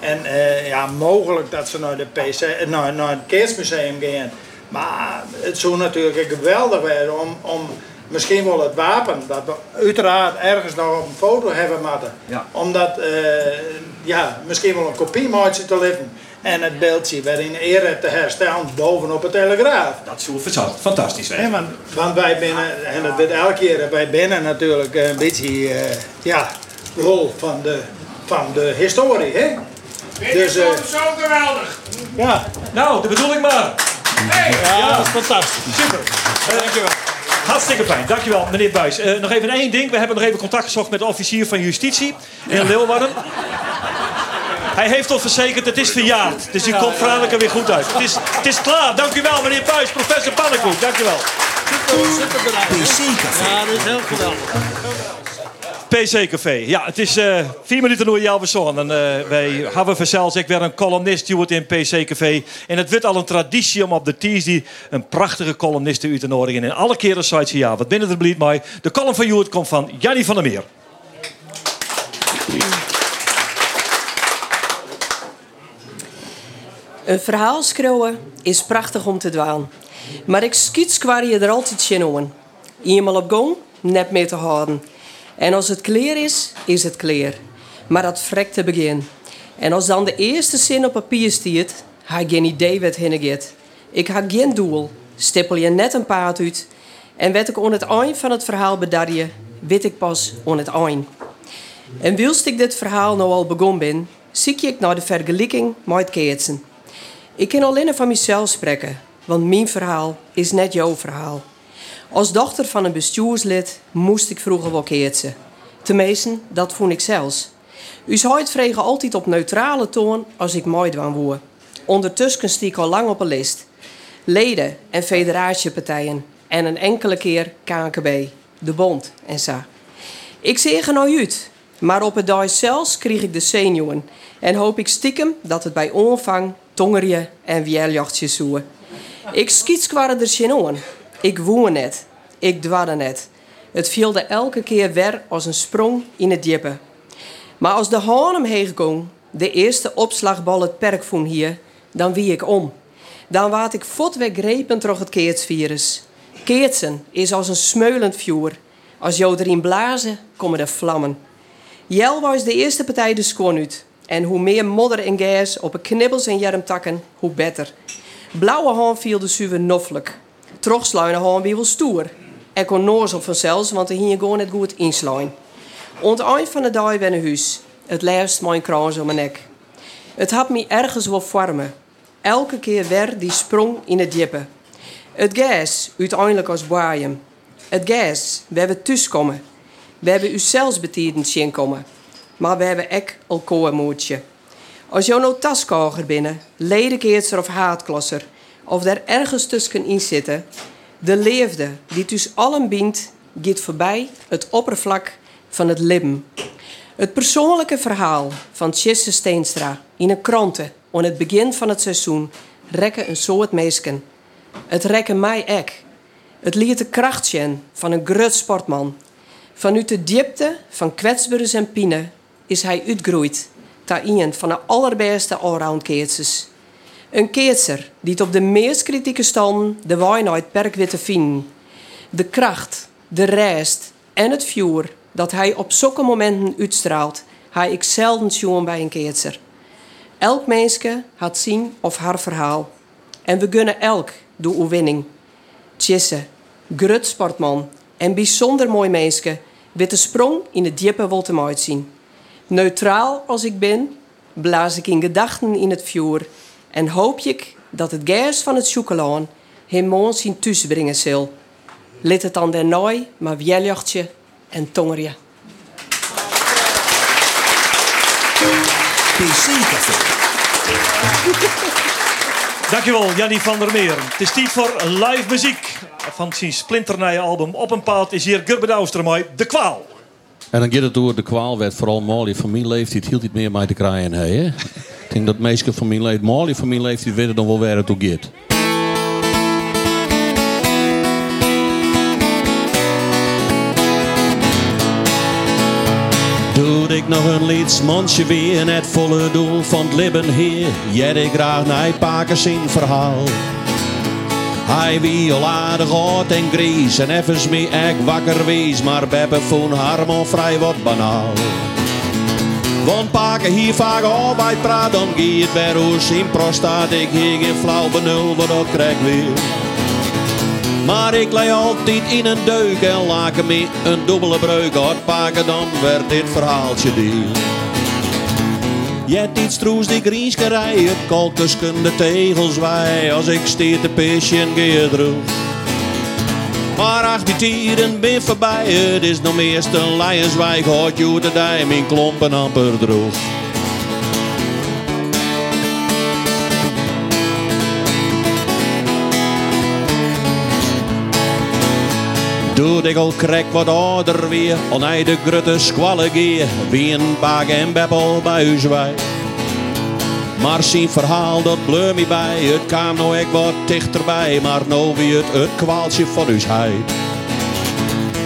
En eh, ja, mogelijk dat ze naar, de PC, eh, naar, naar het Kerstmuseum gaan. Maar het zou natuurlijk geweldig zijn om, om misschien wel het wapen, dat we uiteraard ergens nog op een foto hebben moeten. Ja. Om dat, eh, ja, misschien wel een kopie te leven. En het beeldje weer in ere te herstellen bovenop het telegraaf. Dat zou. Fantastisch zijn. Nee, want, want wij binnen, en dat weet elke keer, wij binnen natuurlijk een beetje, eh, ja, lol van de, van de historie, hè? Dus, eh, zo geweldig. ja. Nou, de bedoeling maar. Ja, dat is fantastisch. Super. Dankjewel. Hartstikke fijn, dankjewel meneer Buis. Eh, nog even één ding. We hebben nog even contact gezocht met de officier van justitie in Leeuwarden. Hij heeft ons verzekerd, het is verjaard. Dus u komt Franeker weer goed uit. Het is, het is klaar. Dank u wel, meneer Buis. Professor Pannenkoek, dank u wel. PC-café. Ja, dat is heel geweldig. PC Café. Ja, het is eh, vier minuten door jouw persoon. En eh, wij hebben vanzelfs ik weer een columnist die wordt in PC Café. En het wordt al een traditie om op de Tuesday een prachtige columnist uit te nodigen. En alle keren zei ze ja, wat binnen er blieft mij. De column van Joert komt van Jannie van der Meer. Een verhaal schreeuwen is prachtig om te dwaan. Maar ik schietskwaar je er altijd zin om. Eenmaal op gang, net mee te houden. En als het kleer is, is het kleer. Maar dat vrekt te begin. En als dan de eerste zin op papier stiert, ha ik geen idee wat heen. Ik ha geen doel. Stippel je net een paard uit. En weet ik aan het eind van het verhaal bedarje, weet ik pas aan het eind. En wilst ik dit verhaal nou al begonnen ben, zie ik naar de vergelijking met het keetsen. Ik kan alleen van mezelf spreken, want mijn verhaal is net jouw verhaal. Als dochter van een bestuurslid moest ik vroeger wel keetsen. Tenminste, dat vond ik zelfs. U zou het vregen altijd op neutrale toon als ik mooi dwan woe. Ondertussen stiek al lang op een list. Leden en federatiepartijen en een enkele keer KNKB, de bond en zo. Ik zeg er nou maar op het dag zelfs kreeg ik de zenuwen en hoop ik stiekem dat het bij onvang tongerje en wierjachtjes zoe. Ik schietskwarre er. Ik woe net. Ik dwarde net. Het viel elke keer weer als een sprong in het diepe. Maar als de haan heen ging, de eerste opslagbal het perk voen hier, dan wie ik om. Dan waat ik fot weggrepen door het keertsvirus. Keertsen is als een smeulend vuur. Als jou erin blazen, komen er vlammen. Jel was de eerste partij de squan uit. En hoe meer modder en gas op een knibbels en jermtakken, hoe beter. Blauwe haan viel de suwe noffelijk. Trogsluine haan wie wel stoer. Er kon op vanzelfs, want er hier gewoon net goed inslaan. Aan het eind van de dag ben huis. Het liefst mijn krans om mijn nek. Het had me ergens wel vormen. elke keer weer die sprong in het diepe. Het gas uiteindelijk als boeien. Het gas, we hebben thuiskomen. We hebben u zelfs betieden zien komen. Maar we hebben ook elkaar moedje. Als jou nou taskoger binnen, ledenkeertser of haatklosser, of daar ergens tussenin zitten, de leefde die tussen allen bindt, gaat voorbij het oppervlak van het libben. Het persoonlijke verhaal van Tjesse Steenstra in een kranten aan het begin van het seizoen rekken een soort meesken. Het rekken mij ek. Het liet de kracht zien van een groot sportman. Vanuit de diepte van kwetsbares en pine is hij uitgroeid ta een van de allerbeste allround keertses. Een keertser die op de meest kritieke stand de Wijnheid perk witte vinden. De kracht, de rest en het vuur dat hij op zulke momenten uitstraalt, hij ik zelden zien bij een keertser. Elk mensje had zien of haar verhaal. En we gunnen elk door uw winning. Tjisse, grut sportman en bijzonder mooi mensje, witte sprong in het diepe wolten uitzien. Neutraal als ik ben, blaas ik in gedachten in het vuur en hoop ik dat het gas van het chocolaan hem morgen zien thuis brengen zal. Lid het dan nooi, maar wjeljachtje en tongerje. Dankjewel, Jannie van der Meer. Het is tijd voor live muziek. Van zijn splinternieuwe album Op een Paald is hier Gurbe Doustermooi, De Kwaal. En dan gaat het door de kwaal, werd vooral Molly van mijn leeftijd hield het meer mij te krijgen. Hè? Ik denk dat meeste van mijn leeftijd, Molly van mijn leeftijd, weten dan wel waar het toe gaat. Doe ik nog een liedsmondje weer net volle doel van het libben heer. Jet ik graag naar Pakers in verhaal. Hij wie al aardig en gries en even me echt wakker wees, maar Beppe van Harmon vrij wat banaal. Want paken hier vaak al bij praat, dan giet bij in prostaat. Ik hier geen flauw benul, wat dat krijg weer. Maar ik lei altijd in een deuk en laken me een dubbele breuk. Hard paken, dan werd dit verhaaltje deel. Je hebt iets troes die grienskerij, het de tegels wij. Als ik steer te pisje en geer droeg. Maar ach, die tieren ben voorbij, het is nog meest een Lionswijk. Hoort je de dij, mijn klompen amper droeg. Doe ik al krek wat ouder weer, al hij de grutte squallen geer. Wie een bag en beppel bij u zwaai. Maar zijn verhaal dat bleur me bij, het kwam nou ik wat dichterbij. Maar nou wie het het kwaaltje van u heid.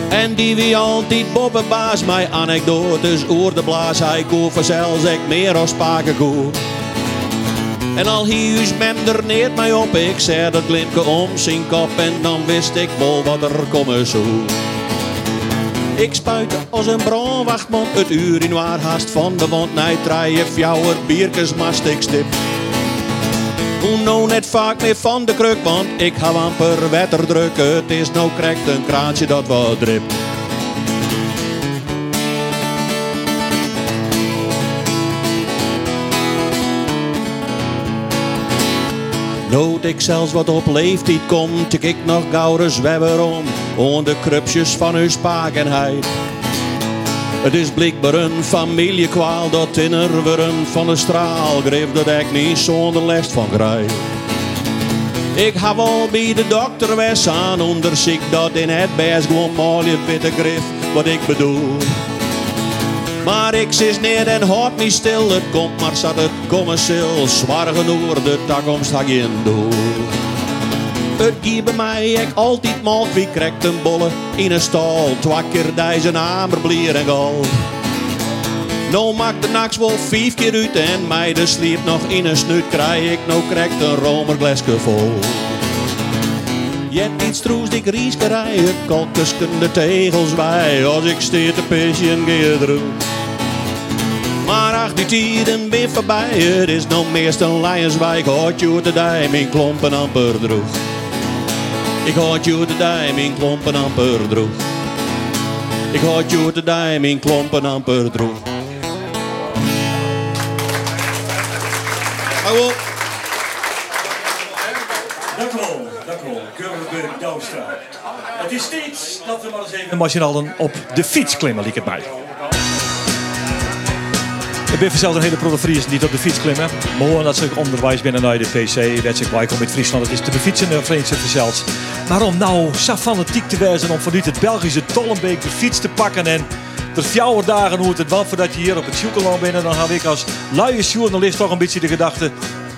En die wie altijd bobbenbaas, mijn anekdotes oer de blaas. Hij koe vanzelfs ik meer als paken koe. En al hius neert mij op, ik zei dat glimke om zijn kop en dan wist ik wel wat er komen zou. Ik spuitte als een bronwachtman het uur in waar haast van de wond nee draaien fjouwer bierkes ik stip. Hoe nou net vaak meer van de kruk, want ik hou amper wetterdruk. Het is nou krekt een kraantje dat wat drip. Nood ik zelfs wat op leeftijd kom, tik ik nog gouden zwebber om, on de krupsjes van uw spakenheid. Het is blijkbaar een familiekwaal dat in er van de straal greep dat ik niet zonder last van krijg. Ik heb al bij de dokter wes aan onderzoek dat in het best gewoon mooi witte grif wat ik bedoel. Maar ik zit neer en houd me stil. Het komt maar zat het sil. Zwaar genoeg, de toekomst had in doel. Het gie bij mij ik altijd mal. Wie krijgt een bolle in een stal? Twee keer deze hamer, blier en gal. Nou maakt de naks wel vijf keer uit en mij de sliep nog in een snuit. Krijg ik nou krijgt een romerglasje vol. Je hebt iets troes die grieskerij, het kalkusken de tegels bij. Als ik steer te pisje en geer Maar ach, die tijden ben voorbij. Het is nog meest een Lionswijk. Hoort je de dij, klompen amper droeg. Ik hoort je de dij, klompen amper droeg. Ik hoort je de dij, klompen amper droeg. Dirk Het is steeds dat we maar eens even... Op de fiets klimmen, liek het mij. Ik ben vanzelf een hele prolle die op de fiets klimmen. Horen dat ze onderwijs binnen naar de PC. Dat ze met Friesland. Het is te befietsen en Verenigde verzeld. Maar om nou zo fanatiek te wezen om vanuit het Belgische Tollenbeek de fiets te pakken en er fjouwer dagen hoe het want voordat je hier op het Sjoekeland bent, dan heb ik als luie journalist toch een beetje de gedachte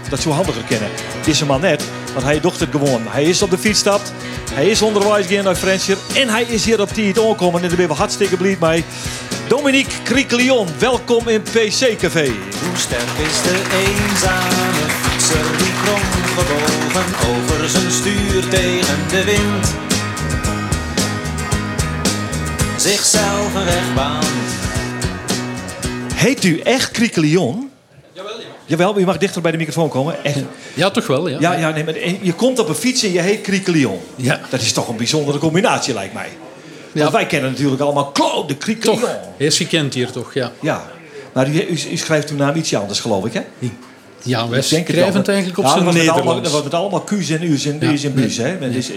dat zo handiger kennen. Is hem maar net, want hij docht het gewoon. Hij is op de fiets stapt, hij is onderwijs gaan naar Fransje en hij is hier op die aankomen en daar ben we hartstikke blij mee. Dominique Kriekelion, welkom in PC Café. Hoe sterk is de eenzame fietser die kromgebogen over zijn stuur tegen de wind zichzelf een weg baant. Heet u echt Kriekelion? Jawel, ja. Je mag dichter bij de microfoon komen. Echt. Ja, toch wel, ja. Ja, ja nee, maar je komt op een fiets en je heet Kriekelion. Ja. Dat is toch een bijzondere combinatie, lijkt mij. Want wij kennen natuurlijk allemaal Claude de Kriekelion. Toch, is gekend hier toch, ja. Ja, maar u, u, u schrijft uw naam ietsje anders, geloof ik, hè? Ja, wij Ik denk het schrijven het eigenlijk op Ja, zijn Nederlands. Dat wordt met allemaal Q's en U's en Ja. U's en Bu's, hè? Dus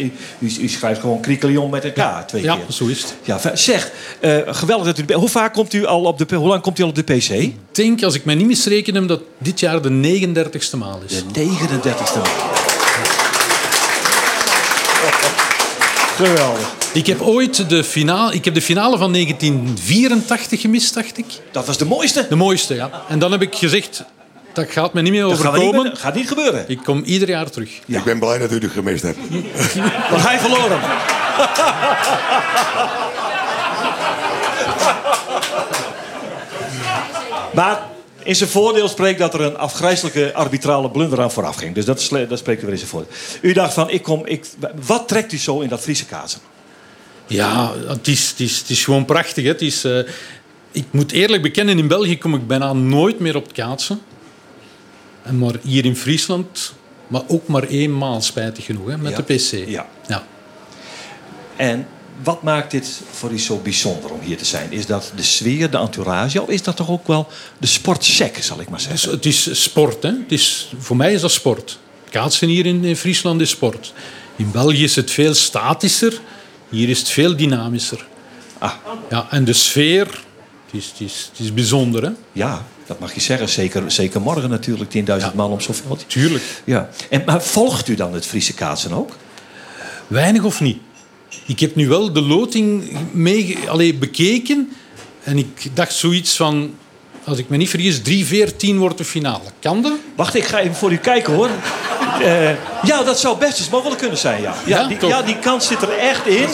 u, schrijft gewoon Kriekelion met een K, twee Ja, keer. zo is het. Ja, zeg, eh, geweldig dat u... Hoe vaak komt u al op de... Hoe lang komt u al op de PC? Ik denk, als ik mij niet misreken dat dit jaar de 39ste maal is. De 39ste maal. Geweldig. Ik heb ooit de finale, ik heb de finale van 1984 gemist, dacht ik. Dat was de mooiste? De mooiste, ja. En dan heb ik gezegd, dat gaat me niet meer Dat gaat overkomen. niet, gaat niet gebeuren. Ik kom ieder jaar terug. Ik ben blij dat u het gemist hebt. Want hij verloren. maar in zijn voordeel spreekt dat er een afgrijzelijke arbitrale blunder aan vooraf ging. Dus dat, dat spreekt weer in zijn voordeel. U dacht van, ik kom, ik, wat trekt u zo in dat Friese kazen? Ja, het is, het is, het is gewoon prachtig. Hè. Het is, eh, ik moet eerlijk bekennen, in België kom ik bijna nooit meer op het kaatsen. En maar hier in Friesland, maar ook maar eenmaal, spijtig genoeg, hè, met Ja. de PC. Ja. Ja. En wat maakt dit voor u zo bijzonder om hier te zijn? Is dat de sfeer, de entourage, of is dat toch ook wel de sportsec, zal ik maar zeggen? het is sport. Hè. Het is, voor mij is dat sport. Kaatsen hier in, in Friesland is sport. In België is het veel statischer. Hier is het veel dynamischer. Ah. Ja, en de sfeer, het is, het is, het is bijzonder. Hè? Ja, dat mag je zeggen. Zeker, zeker morgen natuurlijk, 10.000 man op zo'n veld. Tuurlijk. Ja. En, maar volgt u dan het Friese kaatsen ook? Weinig of niet. Ik heb nu wel de loting mee, allee, bekeken. En ik dacht zoiets van... Als ik me niet vergis, 3-14 wordt de finale. Kan dat? Wacht, ik ga even voor u kijken hoor. Eh, ja, dat zou best eens mogelijk kunnen zijn, ja. Ja, Ja, die, toch? ja, die kans zit er echt in.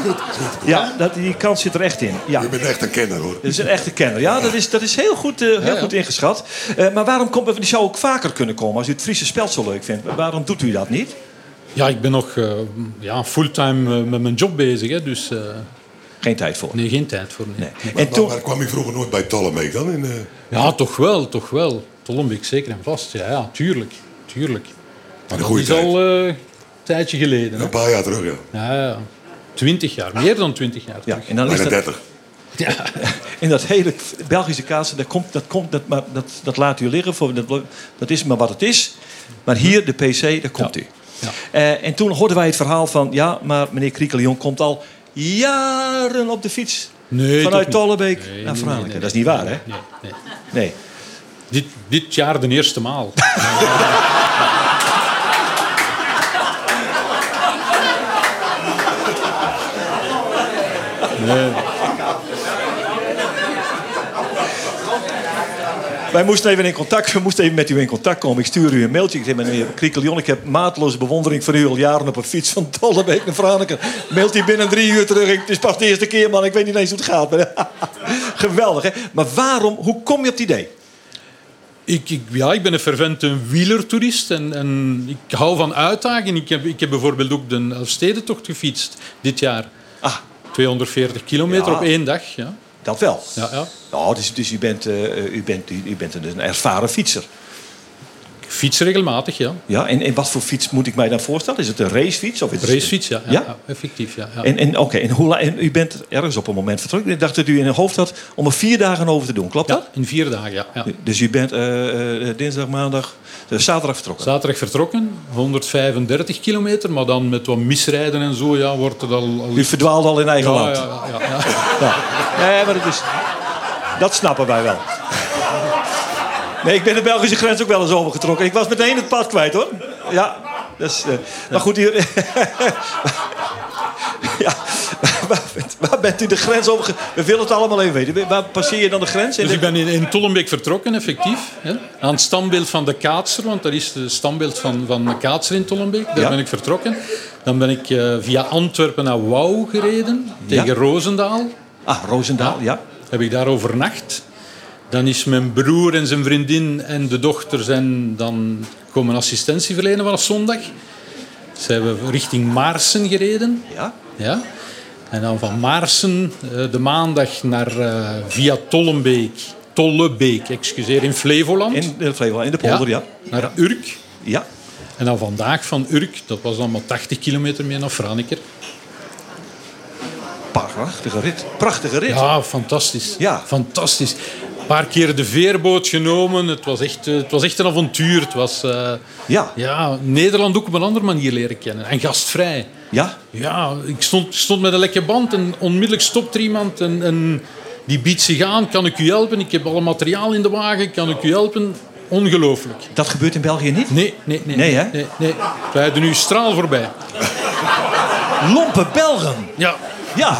Ja, dat, die kans zit er echt in. Ja. Je bent echt een kenner hoor. Dat is een echte kenner. Ja, dat is, dat is heel, goed, eh, heel goed ingeschat. Eh, maar waarom komt... Die zou ook vaker kunnen komen als u het Friese spel zo leuk vindt. Waarom doet u dat niet? Ja, ik ben nog eh, ja, fulltime met mijn job bezig. Hè, dus, eh, Geen tijd voor. nee, geen tijd voor. Nee. Maar, maar, maar kwam je vroeger nooit bij Tollemeek dan? In, eh, Ja, toch wel, toch wel. Tollenbeek zeker en vast. Ja, ja tuurlijk. tuurlijk. Maar een dat is tijd. al eh, een tijdje geleden. Hè? Een paar jaar terug, ja. Ja, ja. Twintig jaar, meer dan twintig jaar. Ja, terug. en dan is Bijna dat, 30. in dat hele Belgische kaatsen, dat, komt, dat, komt, dat, maar dat, dat laat u liggen. Voor, dat, dat is maar wat het is. Maar hier, de PC, daar komt u. Ja. Eh, en toen hoorden wij het verhaal van... ja, maar meneer Kriekelion komt al jaren op de fiets... Nee, vanuit. Tollebeek Nee, naar nee, nee, Franeker. nee, dat is niet waar, hè? Nee, nee. Nee. Dit, dit jaar de eerste maal. nee. Wij moesten even in contact, we moesten even met u in contact komen. Ik stuur u een mailtje. Ik zeg, meneer Kriekelion, ik heb maatloze bewondering voor u al jaren op een fiets van Tollebeek naar Franeker. Mailt hij binnen drie uur terug. Het is pas de eerste keer, man. Ik weet niet eens hoe het gaat. Geweldig, hè? Maar waarom, hoe kom je op het idee? Ik, ik, ja, ik ben een fervente wielertoerist en, en ik hou van uitdagingen. Ik heb, ik heb bijvoorbeeld ook de Elfstedentocht gefietst dit jaar. Ah. 240 kilometer Ja. op één dag. Ja. Dat wel. Ja, ja. Nou, dus, dus u, bent, eh, u, bent, u, u bent een ervaren fietser. Fiets regelmatig, ja. Ja, en, en wat voor fiets moet ik mij dan voorstellen? Is het een racefiets? Of is het- Racefiets, ja. ja, effectief, ja. ja. En, en, oké, en, hoe en u bent ergens op een moment vertrokken. Ik dacht dat u in uw hoofd had om er vier dagen over te doen. Klopt dat? in vier dagen, ja. ja. Dus u bent eh, eh, dinsdag, maandag, eh, zaterdag vertrokken. Zaterdag vertrokken, 135 kilometer, maar dan met wat misrijden en zo, ja, wordt het al... al... U verdwaalde al in eigen land. Ja, ja, ja. Nee, maar dat, is, dat snappen wij wel. Nee, ik ben de Belgische grens ook wel eens overgetrokken. Ik was meteen het pad kwijt, hoor. Ja, dus, eh, maar goed, hier... ja, waar, waar bent u de grens over? We willen het allemaal even weten. Waar passeer je dan de grens? In Dus ik ben in, in Tollenbeek vertrokken, effectief. Hè, aan het standbeeld van de Kaatser, want dat is het standbeeld van, van de Kaatser in Tollenbeek. Daar Ja. ben ik vertrokken. Dan ben ik eh, via Antwerpen naar Wouw gereden, tegen Ja. Roosendaal. Ah, Roosendaal, ja. Heb ik daar overnacht. Dan is mijn broer en zijn vriendin en de dochter zijn dan komen assistentie verlenen vanaf zondag. Zijn we richting Maarsen gereden. Ja. Ja. En dan van Maarsen eh, de maandag naar eh, via Tollenbeek, Tollebeek, excuseer, in Flevoland. In Flevoland, in de polder, ja. Naar Urk. Ja. En dan vandaag van Urk, dat was dan maar 80 kilometer meer naar Franeker. Prachtige rit. Prachtige rit. Ja, fantastisch. Ja. Fantastisch. Een paar keer de veerboot genomen. Het was echt, eh, het was echt een avontuur. Het was eh, Ja. ja, Nederland ook op een andere manier leren kennen. En gastvrij. Ja? Ja, ik stond, stond met een lekke band en onmiddellijk stopt er iemand en, en die biedt zich aan. Kan ik u helpen? Ik heb alle materiaal in de wagen. Kan ik u helpen? Ongelooflijk. Dat gebeurt in België niet? Nee, nee, nee. Nee, hè? Nee, nee. We rijden nu straal voorbij. Lompe Belgen. Ja. Ja,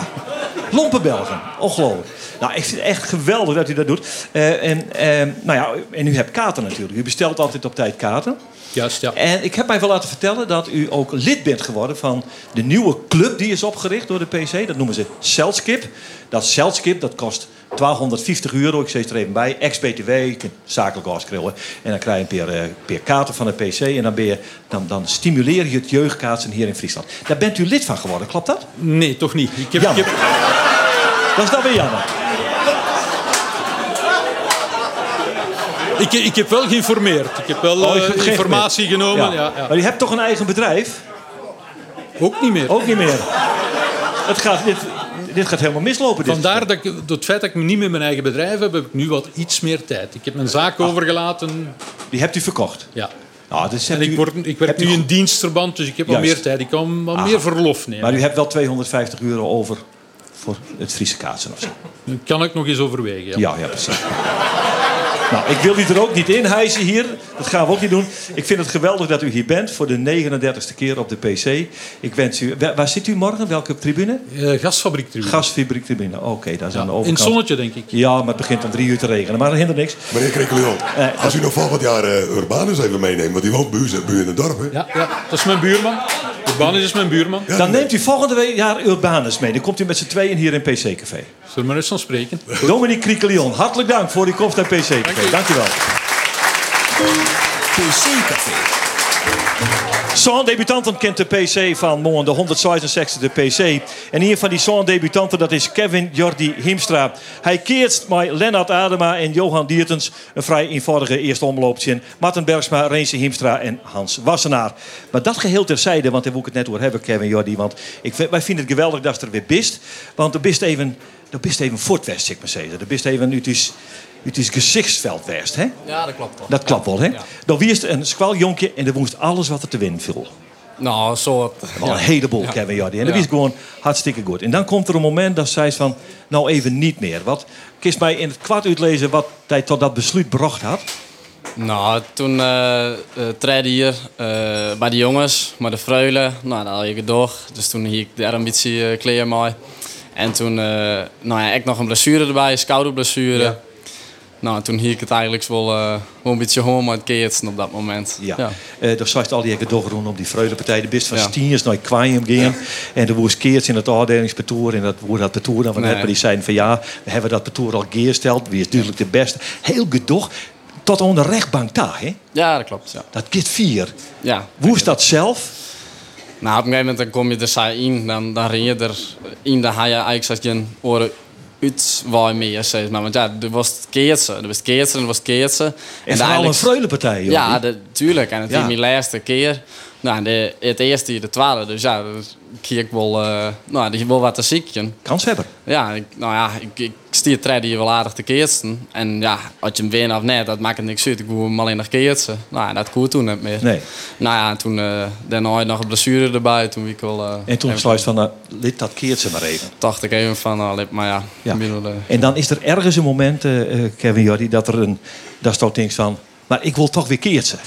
lompe Belgen. Ongelooflijk. Nou, ik vind het echt geweldig dat u dat doet. Eh, en, eh, nou ja, en u hebt kaarten natuurlijk. U bestelt altijd op tijd kaarten. Juist, ja. En ik heb mij wel laten vertellen dat u ook lid bent geworden van de nieuwe club die is opgericht door de PC. Dat noemen ze Celskip. Dat Celskip, dat kost 1250 euro. Ik zeg het er even bij. Ex-BTW, zakelijk afschreeuwen. En dan krijg je een per, eh, per kaarten van de PC. En dan, ben je, dan, dan stimuleer je het jeugdkaatsen hier in Friesland. Daar bent u lid van geworden, klopt dat? Nee, toch niet. Ik heb, ik heb, Dat is dan weer jammer. Ik, ik heb wel geïnformeerd. Ik heb wel Oh, eh, informatie genomen. Ja. Ja. Ja, Maar u hebt toch een eigen bedrijf? Ook niet meer. Ook niet meer. Het gaat, dit, dit gaat helemaal mislopen. Dit. Vandaar dat ik, het feit dat ik niet meer mijn eigen bedrijf heb, heb ik nu wat iets meer tijd. Ik heb mijn zaak Ah. overgelaten. Die hebt u verkocht? Ja. Nou, dus En ik, u- word, ik werk u nu in dienstverband, dus ik heb wat Juist. meer tijd. Ik kan wat Ah. meer verlof nemen. Maar u hebt wel 250 euro over voor het Friese kaatsen of zo. Dat kan ik nog eens overwegen. Ja. Ja, ja, precies. Nou, ik wil u er ook niet in hijsen hier. Dat gaan we ook niet doen. Ik vind het geweldig dat u hier bent voor de 39ste keer op de PC. Ik wens u... Waar, waar zit u morgen? Welke tribune? Eh, gasfabriek tribune. Gasfabriek tribune. Oké, daar is aan de In overkant. het zonnetje, denk ik. Ja, maar het begint om drie uur te regenen. Maar dat hindert niks. Meneer Krikkeljon, Eh, als u nog volgend jaar eh, Urbanus even meeneemt, want die woont bij u, bij u in het dorp, hè? Ja, ja, dat is mijn buurman. Urbanus is mijn buurman. Dan neemt u volgende week jaar Urbanus mee. Dan komt u met z'n tweeën hier in PC Café. Zullen we eens van spreken? Dominique Kriekelion, hartelijk dank voor uw komst naar PC Café. Dank u wel. PC Café. Zo'n debutanten kent de PC van morgen, de 166 de PC. En een van die zo'n debutanten dat is Kevin Jordi Hiemstra. Hij keert met Lennart Adema en Johan Diertens een vrij eenvoudige eerste omloopje. Martin Bergsma, Reense Hiemstra en Hans Wassenaar. Maar dat geheel terzijde, want daar wil ik het net over hebben, Kevin Jordi. Want ik, wij vinden het geweldig dat je er weer bist. Want er bist even, er bist even voortwest, zeg maar zeggen. Er bist even uit is, uit is gezichtsveld hè? Ja, dat klopt wel. Dat klopt wel, hè? Ja. Dan wierst een squaljonkje en er moest alles wat er te winnen viel. Nou, zo. Wel een heleboel, Kevin Jordi. En dat Ja. is gewoon hartstikke goed. En dan komt er een moment dat zij van, nou even niet meer. Wat, kist mij in het kwart uitlezen wat hij tot dat besluit bracht had? Nou, toen eh, treden hier eh, bij de jongens, maar de Freulen, nou, daar had ik het door. Dus toen hier ik de ambitie kleer mee. En toen, nou ja, ik nog een blessure erbij, een schouderblessure. Ja. Nou, toen hier ik het eigenlijk wel, eh, wel een beetje hoor met keertsen op dat moment. Ja. Eh daar zag je al die hekken doorgroen op die Freudenpartij. De best van Ja. Stiers naar Kwaaium gaan. En de woest keerts in het afdelingsbetoer. En dat woord dat betoer dan van Nee. net. Maar die zeiden van ja, we hebben dat betoer al geersteld. Wie is duidelijk de beste. Heel gedoog. Tot aan de rechtbank daar, hè? Ja, dat klopt. Ja. Dat gaat vier. Ja. Hoe is dat zelf? Nou, op een gegeven moment dan kom je er saai in, dan, dan ren je er in, dan ga je eigenlijk geen oren uit waar meer, zeg maar. Want ja, er was het keertje, er was het en er was het. En vooral eigenlijk- een vreulenpartij, joh. Ja, natuurlijk. En het Ja. is mijn laatste keer. Nou, de, het eerste de tweede. Dus ja, ik wel, eh nou, die wel wat te ziekje. Kanshebber. Ja, ik, nou ja, ik, ik stier treden hier wel aardig te keertsen. En ja, als je hem wint of net, dat maakt niks uit. Ik wil hem alleen nog keertsen. Nou, ja, dat kon toen niet meer. Nee. Nou ja, en toen eh daarna had nog een blessure erbij. Toen ik wel... eh, En toen even- sluit van, nou, lid, dat keert ze maar even. dacht ik even van, lip, maar ja, Ja. En dan is er ergens een moment, Kevin Jordi, dat er een... Dat denkt van, maar ik wil toch weer keertsen.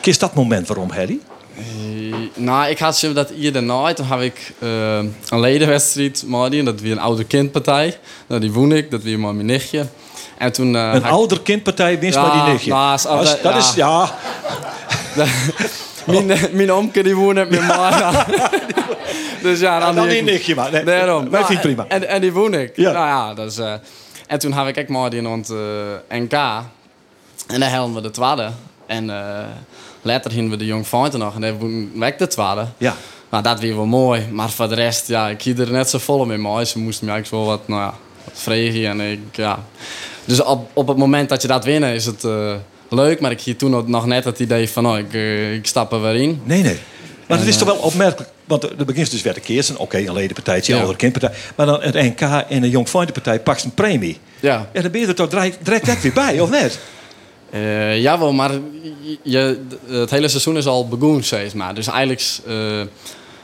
Kies dat moment waarom, Harry? Eh, nou, ik had zo dat hier daarna, toen heb ik eh, een ledenwedstrijd. En dat weer een oude kindpartij. Nou, die woon ik, dat weer maar mijn nichtje. En toen, eh, Een ouder kindpartij winst Ja, maar die nichtje. nou, als- dat, is, dat ja. is, ja... mijn, mijn omke die woont met mijn ma. dus ja, dan, dan die- die nichtje, maar. Nee, Daarom. Wij Nou, vinden het prima. En, en die woon ik. Ja. Nou ja, dus, en toen heb ik ook het eh, NK. En dan hadden we de tweede. En later gingen we de jong Fountain nog. En woon ik de tweede. Ja. Nou, dat weer wel mooi. Maar voor de rest, ja, ik hield er net zo vol mee. Maar ze moesten me eigenlijk wel wat, nou ja, wat vregen. En ik, ja. Dus op, op het moment dat je dat winnen, is het eh, leuk. Maar ik hier toen nog net het idee van, oh, ik, eh, ik stap er weer in. Nee, nee. Maar het is toch wel opmerkelijk, want er begint dus weer de keersen. Oké, een ledenpartijtje, een Ja. ouder kindpartij. Maar dan het NK en de Jong Partij pakt een premie. Ja. Ja, dan ben je er toch direct, direct weer bij, of net? Eh jawel, maar je, het hele seizoen is al begonnen, zeg maar. Dus eigenlijk... eh,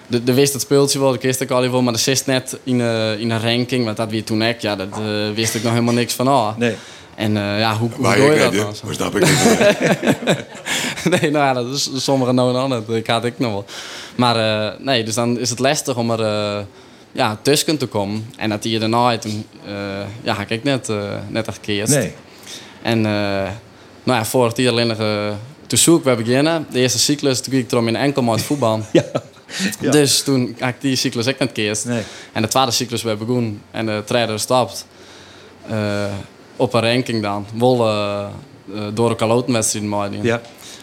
de, de wist het speeltje wel, de kist ik al wel, maar de zit net in, eh, in een ranking. Want dat weer toen ik, ja, dat eh, wist ik nog helemaal niks van. Ah. Nee. En ja, hoe, hoe doe ik je dat dan? Dat snap ik niet. nee, nou ja, dat is sommigen nou dan het. Ik had ik nog wel. Maar nee, dus dan is het lastig om er ja, tussen te komen. En dat hier daarna, toen ja, had ik net, net echt. Nee. En nou ja, vorig jaar alleen nog, eh, toen zoek we beginnen. De eerste cyclus, toen ging ik erom in enkel maar het voetbal. Ja. Ja. Dus toen had ik die cyclus ook net keerst. Nee. En de tweede cyclus weer begonnen. En de trainer stapt. eh, op een ranking dan. Wel eh, eh, door een kalotenwedstrijd maken. Ja.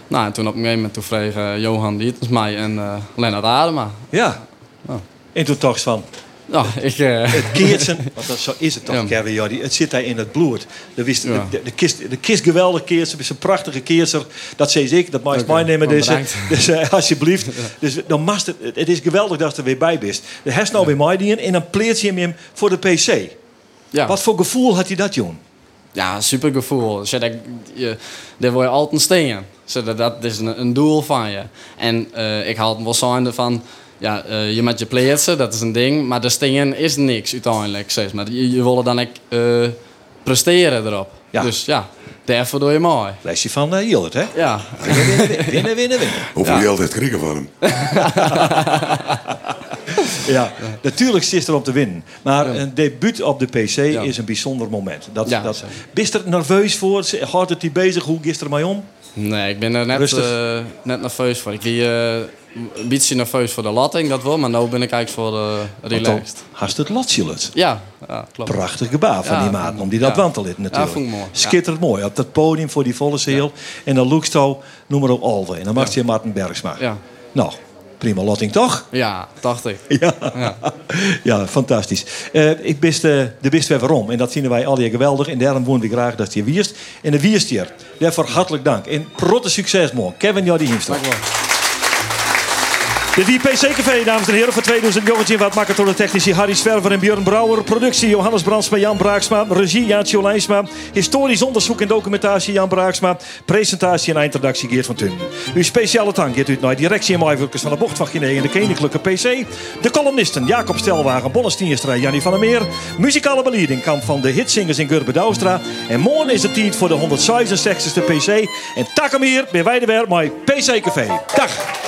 Nou, en toen op een gegeven moment toen vregen Johan Dietens mij en Lennart Adema. Ja. Oh. En toen toch van, Nou, ik... eh, het keertsen, want dat, zo is het toch, Ja. Kevin Jordi. Het zit daar in het bloed. De, wist, Ja. de, de, de kist, de kist geweldig keerser, is een prachtige keerser. Dat zei ik, dat mag nemen. nou, Dus, dus alsjeblieft. Dus dan het, het is geweldig dat je er weer bij bent. De heeft nou weer mij die en dan pleert je hem voor de PC. ja. Wat voor gevoel had hij dat, Joen? Ja, super gevoel. Je, daar word je altijd steken. Zo dat, dat is een, een doel van je. En eh, ik haal het wel zijnde van... Ja, eh, je met je plaatsen, dat is een ding. Maar de stingen is niks uiteindelijk. Zeg maar. je, je wil dan ook eh, presteren erop. Ja. Dus ja, daarvoor doe je mooi. Lesje van uh, Hildert, hè? Ja. Winnen, winnen, winnen. Hoeveel Ja. geld heeft krikken van hem? Ja, natuurlijk zit er om te winnen. Maar een debuut op de PC is een bijzonder moment. Dat, dat, bist er nerveus voor? Houdt het die bezig? Hoe gist er mee om? Nee, ik ben er net, eh, net nerveus voor. Ik ben eh, een beetje nerveus voor de latting, dat wel. Maar nu ben ik eigenlijk voor de relaxed. Hast het latjelet. Ja, ja, klopt. Prachtig gebaar van Ja, die maat, om die dat ja. natuurlijk. Ja, vond ik mooi. Schitterend mooi. Op dat podium voor die volle zeel. En dan jou, noem maar op Alve. En dan mag je Martin Bergsma. Ja. Nou, prima lotting toch? Ja, dacht ik. Ja, Ja. ja fantastisch. Eh, ik bist, eh, de bist weer waarom. En dat vinden wij al geweldig. En daarom wonen we graag dat je wierst. En de wierst hier. Daarvoor hartelijk dank. En protte succes morgen. Kevin Jordi Hiemstra. Dank wel. De DPC-café, dames en heren, voor 2000 jongetje. Wat de technici Harry Swerver en Björn Brouwer. Productie Johannes Brandsma, Jan Braaksma. Regie Jaantje Olijnsma. Historisch onderzoek en documentatie Jan Braaksma. Presentatie en eindredactie Geert van Tun. Uw speciale dank gaat uit naar directie en maaivulkers van de Bocht van Guinea en de Koninklijke PC. De columnisten Jacob Stelwagen, en Jannie van der Meer. Muzikale belieding kwam van de hitsingers in Gurbe Douwstra. En morgen is het tijd voor de 166e PC. En tak hem hier, ben wij er weer, mijn PC-café. Dag!